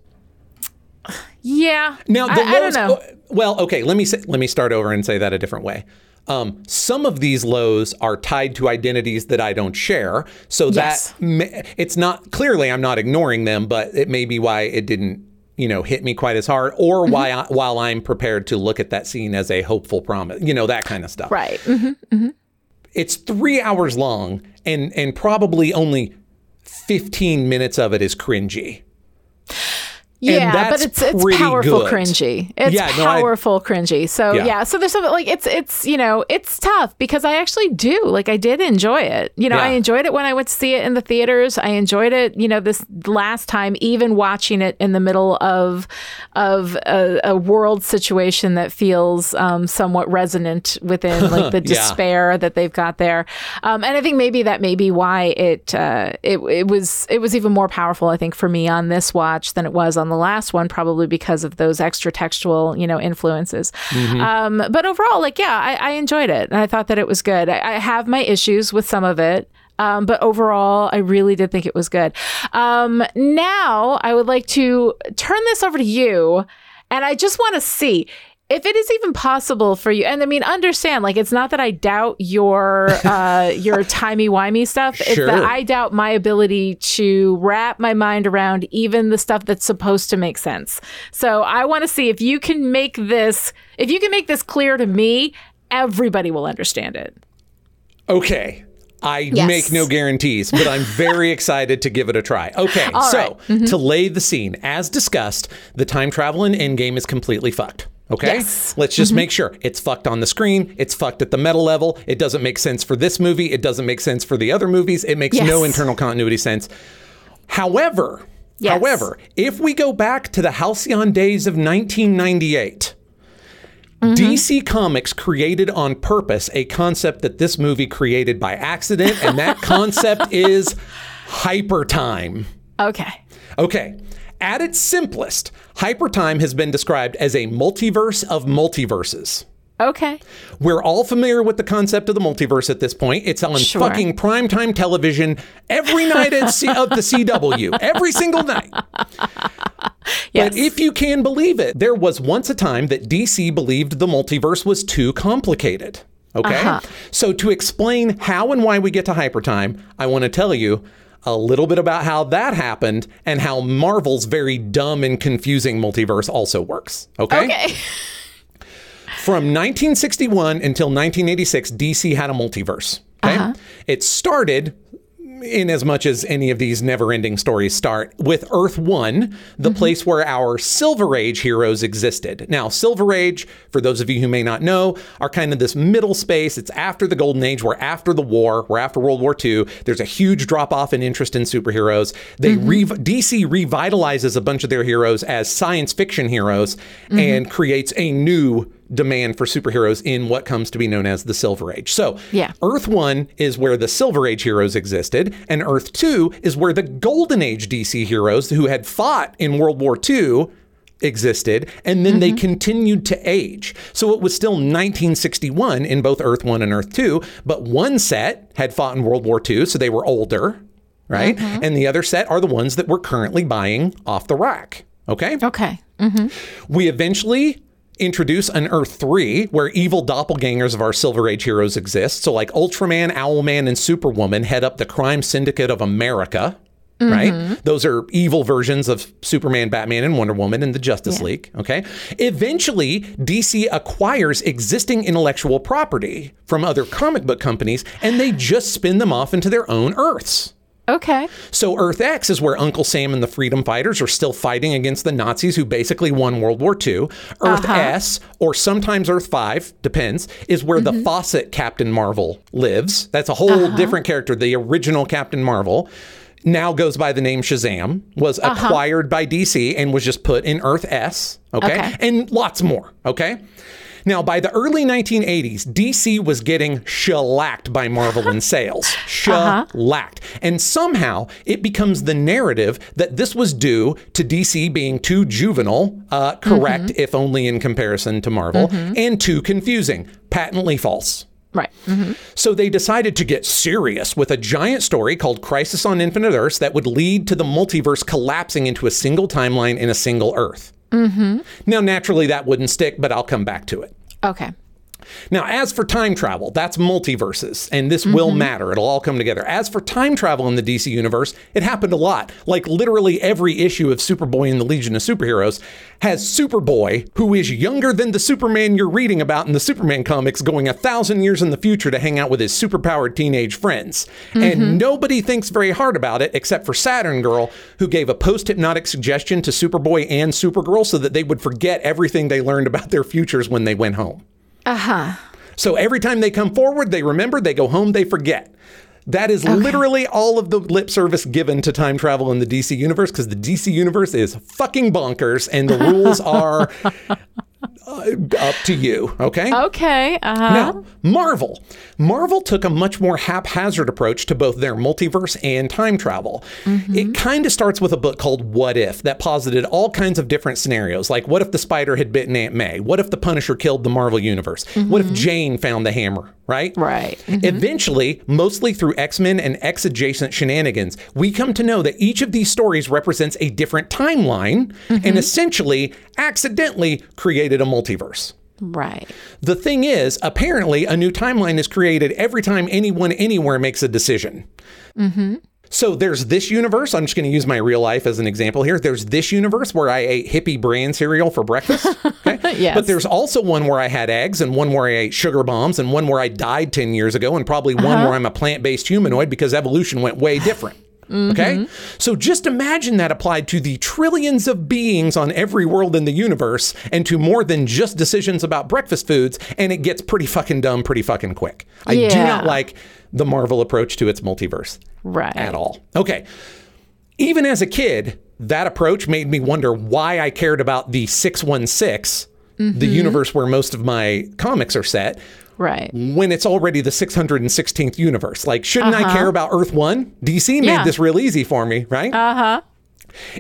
Yeah. Now the I, I don't lows. know. Well, okay. Let me say, let me start over and say that a different way. Um, some of these lows are tied to identities that I don't share, so Yes. that it's not clearly I'm not ignoring them, but it may be why it didn't you know hit me quite as hard, or Mm-hmm. why I, while I'm prepared to look at that scene as a hopeful promise, you know that kind of stuff. Right. Mhm. It's three hours long, and and probably only 15 minutes of it is cringy. Yeah, but it's it's powerful good. cringy. It's Yeah, no, I- powerful cringy. So Yeah. yeah. so there's something like it's it's you know it's tough because I actually do like I did enjoy it. You know, Yeah. I enjoyed it when I went to see it in the theaters. I enjoyed it. You know, this last time, even watching it in the middle of of a, a world situation that feels um, somewhat resonant within like the despair that they've got there. Um, and I think maybe that may be why it uh, it it was it was even more powerful. I think for me on this watch than it was on the last one, probably because of those extra textual, you know, influences. Um, but overall, like, yeah, I, I enjoyed it. And I thought that it was good. I, I have my issues with some of it. Um, but overall, I really did think it was good. Um, now, I would like to turn this over to you. And I just want to see if it is even possible for you and i mean understand like it's not that i doubt your uh your timey-wimey stuff it's Sure. that i doubt my ability to wrap my mind around even the stuff that's supposed to make sense so i want to see if you can make this if you can make this clear to me everybody will understand it Okay. I Yes. make no guarantees, but I'm very excited to give it a try. Okay, All so right. Mm-hmm. to lay the scene, as discussed, the time travel in Endgame is completely fucked. Okay? Yes. Let's just mm-hmm. make sure it's fucked on the screen, it's fucked at the meta level. It doesn't make sense for this movie, it doesn't make sense for the other movies, it makes no internal continuity sense. However, Yes. however, if we go back to the halcyon days of 1998, mm-hmm. DC Comics created on purpose a concept that this movie created by accident, and that concept is hyper time. okay Okay. At its simplest, hypertime has been described as a multiverse of multiverses. okay We're all familiar with the concept of the multiverse at this point. It's on Sure. fucking primetime television every night at C- of the CW, every single night. yes But if you can believe it, there was once a time that DC believed the multiverse was too complicated. Okay? Uh-huh. So, to explain how and why we get to hypertime, I want to tell you a little bit about how that happened and how Marvel's very dumb and confusing multiverse also works. Okay? okay From 1961 until 1986, DC had a multiverse. Okay. Uh-huh. It started in as much as any of these never ending stories start with Earth One, the Mm-hmm. place where our Silver Age heroes existed. Now, Silver Age, for those of you who may not know, are kind of this middle space. It's after the Golden Age, we're after the war, we're after World War II. There's a huge drop off in interest in superheroes. They Mm-hmm. rev- DC revitalizes a bunch of their heroes as science fiction heroes Mm-hmm. and creates a new demand for superheroes in what comes to be known as the Silver Age. So, Yeah. Earth 1 is where the Silver Age heroes existed, and Earth 2 is where the Golden Age DC heroes who had fought in World War II existed, and then they mm-hmm. continued to age. So it was still 1961 in both Earth 1 and Earth 2, but one set had fought in World War II, so they were older, right? Mm-hmm. And the other set are the ones that we're currently buying off the rack. Okay? okay mm-hmm. We eventually introduce an Earth 3 where evil doppelgangers of our Silver Age heroes exist. So, like Ultraman, Owlman, and Superwoman head up the crime syndicate of America. Mm-hmm. Right? Those are evil versions of Superman, Batman, and Wonder Woman in the Justice League. Okay. Eventually, DC acquires existing intellectual property from other comic book companies and they just spin them off into their own Earths. Okay So Earth X is where Uncle Sam and the Freedom Fighters are still fighting against the Nazis who basically won World War II. Earth uh-huh. S, or sometimes Earth 5, depends, is where the mm-hmm. Fawcett Captain Marvel lives. That's a whole uh-huh. different character. The original Captain Marvel now goes by the name Shazam, was uh-huh. acquired by DC and was just put in Earth S. Okay. Okay. And lots more. Okay. Now, by the early 1980s, DC was getting shellacked by Marvel in sales. Uh-huh. Shellacked. And somehow it becomes the narrative that this was due to DC being too juvenile, uh, correct, mm-hmm. if only in comparison to Marvel, mm-hmm. and too confusing, patently false. right mm-hmm. So they decided to get serious with a giant story called Crisis on Infinite Earths that would lead to the multiverse collapsing into a single timeline in a single Earth. Mm-hmm. Now, naturally, that wouldn't stick, but I'll come back to it. okay Now, as for time travel, that's multiverses, and this will mm-hmm. matter. It'll all come together. As for time travel in the DC universe, it happened a lot. Like literally every issue of Superboy and the Legion of Superheroes has Superboy, who is younger than the Superman you're reading about in the Superman comics, going a thousand years in the future to hang out with his superpowered teenage friends. And mm-hmm. nobody thinks very hard about it except for Saturn Girl, who gave a post hypnotic suggestion to Superboy and Supergirl so that they would forget everything they learned about their futures when they went home. Uh-huh. So every time they come forward, they remember, they go home, they forget. That is literally all of the lip service given to time travel in the DC universe because the DC universe is fucking bonkers and the rules are uh, up to you, okay? Okay. Uh huh. Now, Marvel. Marvel took a much more haphazard approach to both their multiverse and time travel. It kind of starts with a book called What If that posited all kinds of different scenarios. Like, what if the spider had bitten Aunt May? What if the Punisher killed the Marvel Universe? What if Jane found the hammer, right? Right. Mm-hmm. Eventually, mostly through X Men and X adjacent shenanigans, we come to know that each of these stories represents a different timeline and mm-hmm. essentially accidentally created a multiverse. Right. The thing is, apparently, a new timeline is created every time anyone anywhere makes a decision. Mm-hmm. So there's this universe. I'm just going to use my real life as an example here. There's this universe where I ate hippie bran cereal for breakfast. Okay? Yes. But there's also one where I had eggs, and one where I ate sugar bombs, and one where I died 10 years ago, and probably one uh-huh. where I'm a plant based humanoid because evolution went way different. Okay? Mm-hmm. So just imagine that applied to the trillions of beings on every world in the universe and to more than just decisions about breakfast foods, and it gets pretty fucking dumb pretty fucking quick. I do not like the Marvel approach to its multiverse Right. at all. Okay. Even as a kid, that approach made me wonder why I cared about the 616, the mm-hmm. universe where most of my comics are set, Right. when it's already the 616th universe. Like, shouldn't I care about Earth 1? DC made Yeah. this real easy for me, right? Uh huh.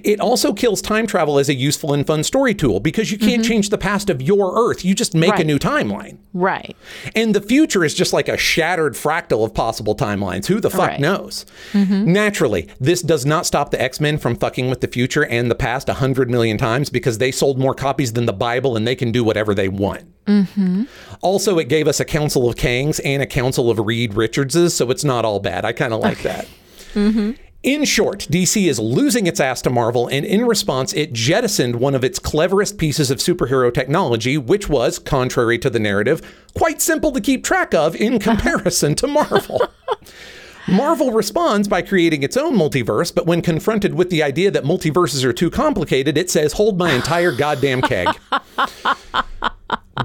It also kills time travel as a useful and fun story tool because you can't mm-hmm. change the past of your Earth. You just make a new timeline. Right. And the future is just like a shattered fractal of possible timelines. Who the fuck Right. knows? Mm-hmm. Naturally, this does not stop the X Men from fucking with the future and the past a hundred million times because they sold more copies than the Bible and they can do whatever they want. Mm-hmm. Also, it gave us a Council of Kangs and a Council of Reed Richardses, so it's not all bad. I kind of like that. In short, DC is losing its ass to Marvel, and in response, it jettisoned one of its cleverest pieces of superhero technology, which was, contrary to the narrative, quite simple to keep track of in comparison to Marvel. Marvel responds by creating its own multiverse, but when confronted with the idea that multiverses are too complicated, it says, Hold my entire goddamn keg.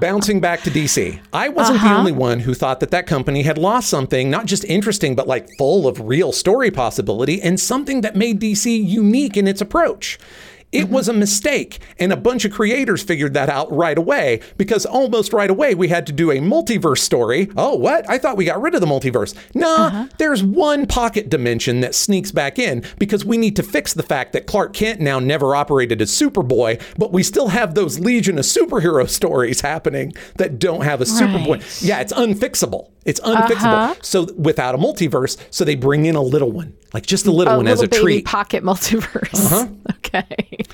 Bouncing back to DC, I wasn't the uh-huh. only one who thought that that company had lost something not just interesting, but like full of real story possibility and something that made DC unique in its approach. It mm-hmm. was a mistake, and a bunch of creators figured that out right away because almost right away we had to do a multiverse story. Oh, what? I thought we got rid of the multiverse. Nah, uh-huh. there's one pocket dimension that sneaks back in because we need to fix the fact that Clark Kent now never operated as Superboy, but we still have those Legion of Superhero stories happening that don't have a Superboy. Yeah, it's unfixable. It's unfixable. Uh-huh. So without a multiverse, so they bring in a little one, like just a little A one little as a baby treat. pocket multiverse. Uh-huh. Okay.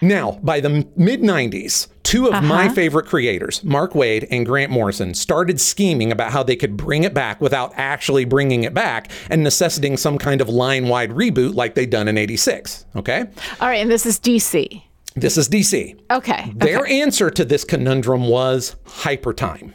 Now, by the mid 90s, two of my uh-huh. favorite creators, Mark Waid and Grant Morrison, started scheming about how they could bring it back without actually bringing it back and necessitating some kind of line wide reboot like they'd done in 86. Okay? All right, and this is DC. This is DC. Okay. Their answer to this conundrum was hypertime.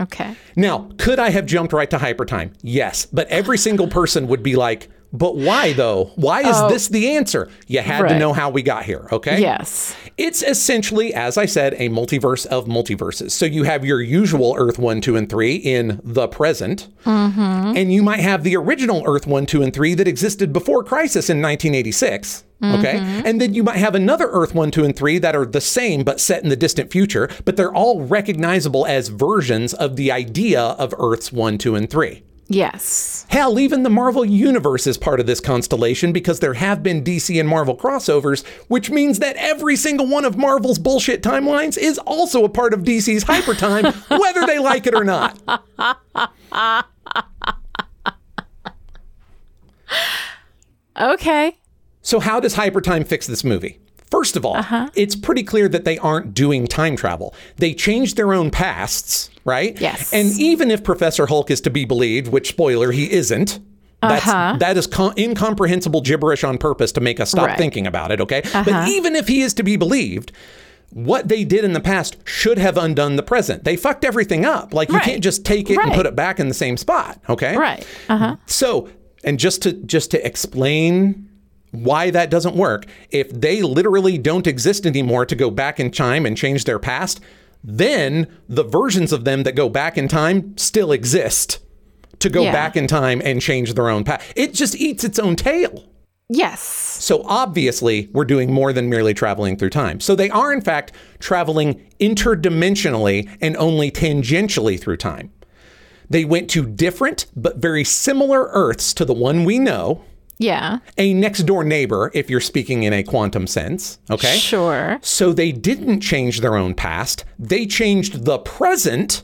Okay. Now, could I have jumped right to hypertime? Yes, but every single person would be like, but why though? Why is oh. this the answer? You had to know how we got here, okay? Yes. It's essentially, as I said, a multiverse of multiverses. So you have your usual Earth 1, 2, and 3 in the present. Mm-hmm. And you might have the original Earth 1, 2, and 3 that existed before Crisis in 1986. Okay. Mm-hmm. And then you might have another Earth 1, 2, and 3 that are the same but set in the distant future, but they're all recognizable as versions of the idea of Earths 1, 2, and 3. Yes. Hell, even the Marvel Universe is part of this constellation because there have been DC and Marvel crossovers, which means that every single one of Marvel's bullshit timelines is also a part of DC's hypertime, whether they like it or not. Okay. So, how does hypertime fix this movie? First of all, it's pretty clear that they aren't doing time travel. They changed their own pasts, right? Yes. And even if Professor Hulk is to be believed, which spoiler, he isn't. That's, that is com- incomprehensible gibberish on purpose to make us stop Right. thinking about it, okay? Uh-huh. But even if he is to be believed, what they did in the past should have undone the present. They fucked everything up. Like you can't just take it and put it back in the same spot, okay? Right. Uh huh. So, and just to just to explain why that doesn't work, if they literally don't exist anymore to go back in time and change their past, then the versions of them that go back in time still exist to go Yeah. back in time and change their own past. It just eats its own tail. Yes. So obviously, we're doing more than merely traveling through time. So they are, in fact, traveling interdimensionally and only tangentially through time. They went to different but very similar Earths to the one we know, Yeah. a next door neighbor, if you're speaking in a quantum sense. Okay. Sure. So they didn't change their own past, they changed the present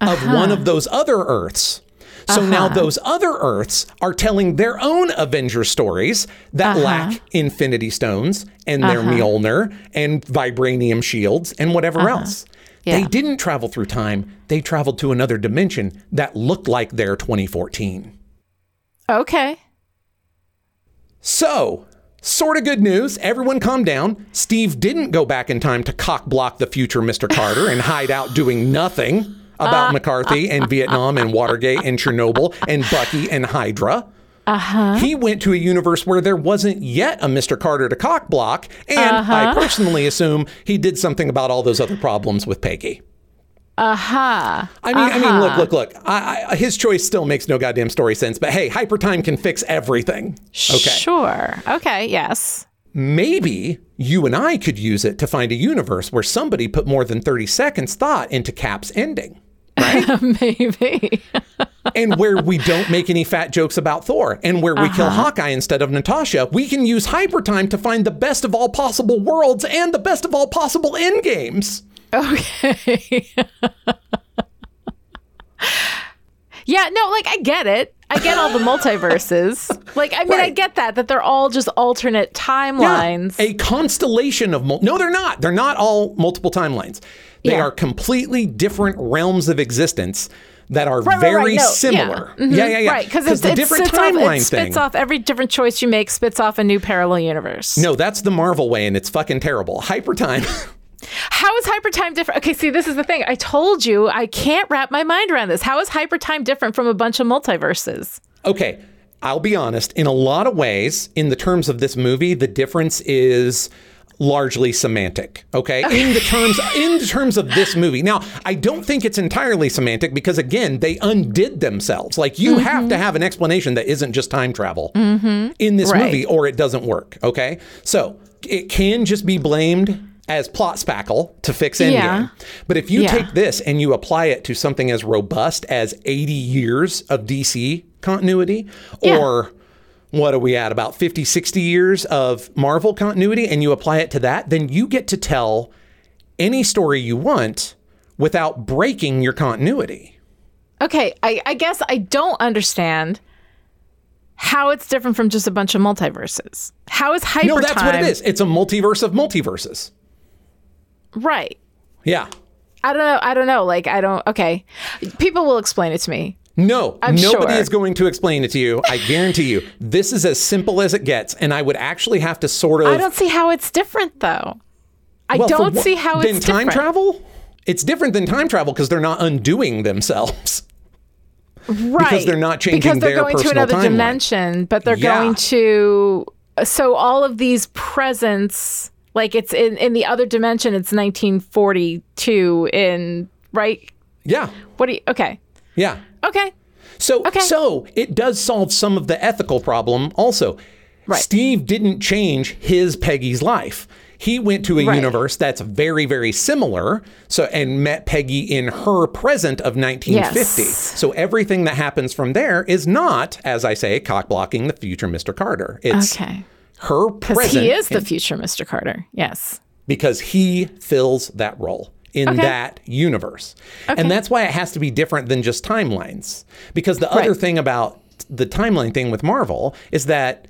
of uh-huh. one of those other Earths. So uh-huh. now those other Earths are telling their own Avenger stories that uh-huh. lack Infinity Stones and their Mjolnir and vibranium shields and whatever else. They didn't travel through time, they traveled to another dimension that looked like their 2014. Okay. So, sort of good news. Everyone calm down. Steve didn't go back in time to cock block the future Mr. Carter and hide out doing nothing about uh, McCarthy uh, and Vietnam and Watergate and Chernobyl and Bucky and Hydra. Uh-huh. He went to a universe where there wasn't yet a Mr. Carter to cock block, and I uh-huh. personally assume he did something about all those other problems with Peggy. Aha. I mean, I mean, look, look, look. I, I, his choice still makes no goddamn story sense. But hey, hypertime can fix everything. Okay. Sure. Okay. Yes. maybe you and I could use it to find a universe where somebody put more than 30 seconds thought into Cap's ending. Right? Maybe. And where we don't make any fat jokes about Thor, and where we kill uh-huh. Hawkeye instead of Natasha, we can use hypertime to find the best of all possible worlds and the best of all possible end games. Okay. yeah, no, like I get it. I get all the multiverses. Like, I mean, I get that, that they're all just alternate timelines. A constellation of mul- no, they're not. They're not all multiple timelines. They Yeah. are completely different realms of existence that are Right, right, very right, no, similar. Yeah, Mhm. yeah, yeah, yeah. Right, because the it different spits off, timeline it thing. spits off every different choice you make, spits off a new parallel universe. No, that's the Marvel way, and it's fucking terrible. Hypertime. How is hypertime different? Okay, see, this is the thing. I told you I can't wrap my mind around this. How is hypertime different from a bunch of multiverses? okay, I'll be honest. In a lot of ways, in the terms of this movie, the difference is largely semantic. Okay, in the terms in the terms of this movie. Now, I don't think it's entirely semantic because again, they undid themselves. Like you have mm-hmm. to have an explanation that isn't just time travel mm-hmm. in this Right. movie, or it doesn't work. Okay, so it can just be blamed. As plot spackle to fix Endgame. Yeah. But if you Yeah. take this and you apply it to something as robust as 80 years of DC continuity Yeah. or what are we at about 50 60 years of Marvel continuity and you apply it to that then you get to tell any story you want without breaking your continuity. Okay, I, I guess I don't understand how it's different from just a bunch of multiverses. How is hyper? No, that's what it is. It's a multiverse of multiverses. Right. Yeah. I don't know. I don't know. Like, I don't. Okay. People will explain it to me. No, I'm nobody sure. is going to explain it to you. I guarantee you. This is as simple as it gets and I would actually have to sort of I don't see how it's different, though. I Well, don't see how it's time different. travel. It's different than time travel because they're not undoing themselves. right? Because they're not changing because they're going to another timeline. dimension, but they're Yeah. going to. So all of these presents, like it's in in the other dimension, it's 1942 in right. Yeah, What do you? Okay. yeah. Okay. So, Okay. so it does solve some of the ethical problem. Also, Right. Steve didn't change his Peggy's life. He went to a Right. universe that's very, very similar. So, and met Peggy in her present of 1950. Yes. So everything that happens from there is not, as I say, cock blocking the future Mr. Carter. It's Okay. Her Because present. he is the future Mr. Carter. Yes. because he fills that role in Okay. that universe. And that's why it has to be different than just timelines. Because the other Right. thing about the timeline thing with Marvel is that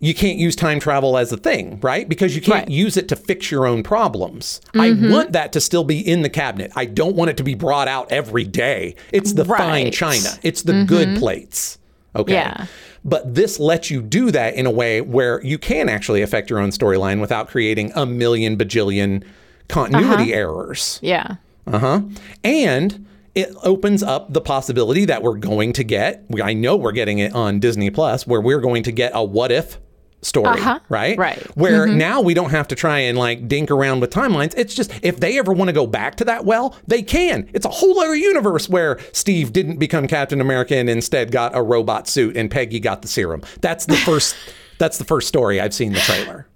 you can't use time travel as a thing, right? Because you can't Right. use it to fix your own problems. I mm-hmm. want that to still be in the cabinet. I don't want it to be brought out every day. It's the fine china. It's the good mm-hmm. plates. Okay. Yeah. But this lets you do that in a way where you can actually affect your own storyline without creating a million bajillion continuity errors. Yeah. Uh huh. And it opens up the possibility that we're going to get, I know we're getting it on Disney Plus, where we're going to get a what if story, Uh-huh. right? Right. Mm-hmm. Where now we don't have to try and like dink around with timelines. It's just if they ever want to go back to that well, they can. It's a whole other universe where Steve didn't become Captain America and instead got a robot suit and Peggy got the serum. That's the first That's the first story I've seen the trailer.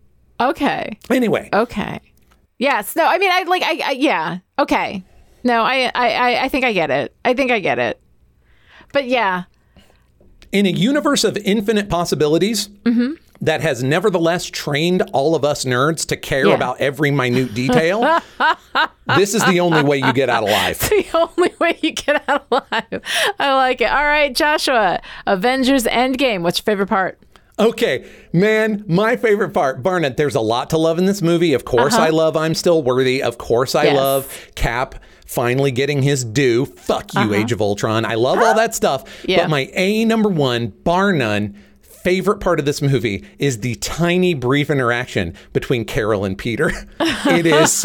Okay. Anyway, Okay. Yes. No. I mean, I like. I, I yeah. Okay. No. I, I. I- I think I get it. I think I get it. But yeah. in a universe of infinite possibilities Mm-hmm. That has nevertheless trained all of us nerds to care Yeah. about every minute detail, this is the only way you get out alive. It's the only way you get out alive. I like it. All right, Joshua. Avengers Endgame. What's your favorite part? Okay, man, my favorite part, Barnett, there's a lot to love in this movie. Of course, I love I'm Still Worthy. Of course, I Uh-huh. Yes. love Cap finally getting his due. Fuck you, Age of Ultron. I love all that stuff. Uh-huh. Yeah. But my A number one, bar none, favorite part of this movie is the tiny brief interaction between Carol and Peter. It is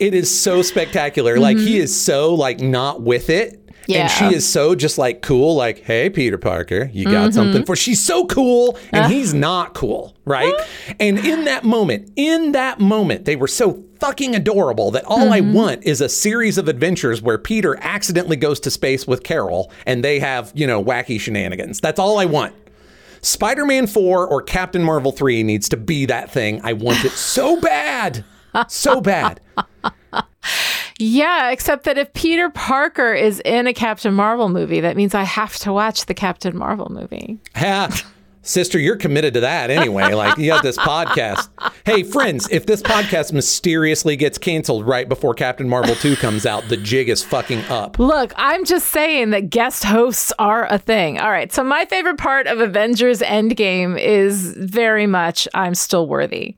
it is so spectacular. Like he is so like not with it. Mm-hmm. Yeah. And she is so just like cool, like, hey, Peter Parker, you got Mm-hmm. something for she's so cool Uh. and he's not cool, right? and in that moment, in that moment, they were so fucking adorable that all I Mm-hmm. want is a series of adventures where Peter accidentally goes to space with Carol and they have, you know, wacky shenanigans. That's all I want. Spider Man 4 or Captain Marvel 3 needs to be that thing. I want it so bad. So bad. Yeah, except that if Peter Parker is in a Captain Marvel movie, that means I have to watch the Captain Marvel movie. Ha. Sister, you're committed to that anyway. Like, you have this podcast. Hey, friends, if this podcast mysteriously gets canceled right before Captain Marvel 2 comes out, the jig is fucking up. Look, I'm just saying that guest hosts are a thing. All right. So, my favorite part of Avengers Endgame is very much I'm still worthy.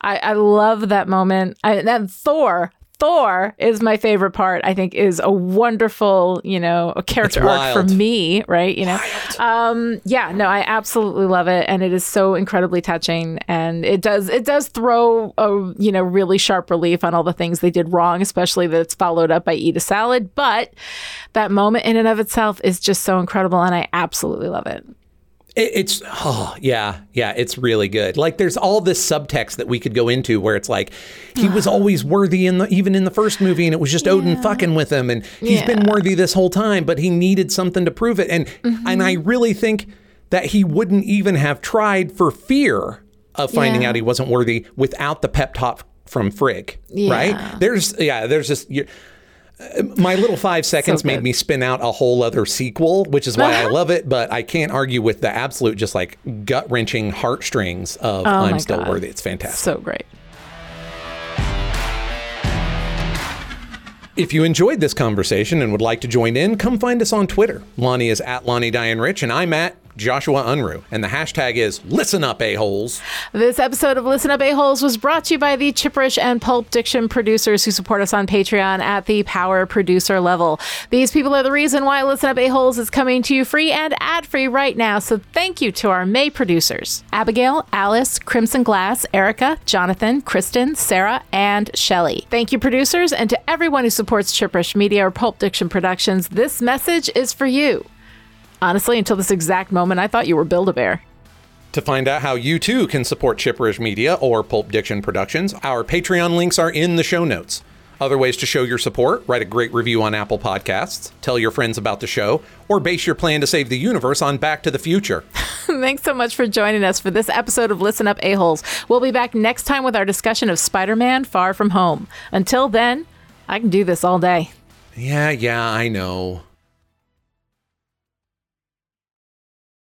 I, I love that moment. I, that Thor. Thor is my favorite part. I think is a wonderful, you know, a character arc for me, right? You know, um, yeah, no, I absolutely love it, and it is so incredibly touching, and it does it does throw a you know really sharp relief on all the things they did wrong, especially that it's followed up by eat a salad, but that moment in and of itself is just so incredible, and I absolutely love it. It, it's, oh, yeah, yeah, it's really good. Like, there's all this subtext that we could go into where it's like, he was always worthy in the, even in the first movie, and it was just Odin fucking with him, and he's been worthy this whole time, but he needed something to prove it. And, and I mm-hmm. really think that he wouldn't even have tried for fear of finding Yeah. out he wasn't worthy without the pep talk from Frigg, Yeah. right? There's, yeah, there's just, my little five seconds made me spin out a whole other sequel, which is why I love it. But I can't argue with the absolute, just like gut wrenching heartstrings of Oh I'm Still God. Worthy. It's fantastic. So great. If you enjoyed this conversation and would like to join in, come find us on Twitter. Lani is at Lani Diane Rich, and I'm at Joshua Unruh. And the hashtag is Listen Up, A-Holes. This episode of Listen Up A-Holes was brought to you by the Chipperish and Pulp Diction producers who support us on Patreon at the power producer level. These people are the reason why Listen Up A-Holes is coming to you free and ad-free right now. So thank you to our May producers, Abigail, Alice, Crimson Glass, Erica, Jonathan, Kristen, Sarah, and Shelley. Thank you, producers, and to everyone who supports Chipperish Media or Pulp Diction Productions, this message is for you. Honestly, until this exact moment, I thought you were Build-A-Bear. To find out how you too can support Chipperish Media or Pulp Diction Productions, our Patreon links are in the show notes. Other ways to show your support write a great review on Apple Podcasts, tell your friends about the show, or base your plan to save the universe on Back to the Future. Thanks so much for joining us for this episode of Listen Up A-Holes. We'll be back next time with our discussion of Spider Man Far From Home. Until then, I can do this all day. Yeah, yeah, I know.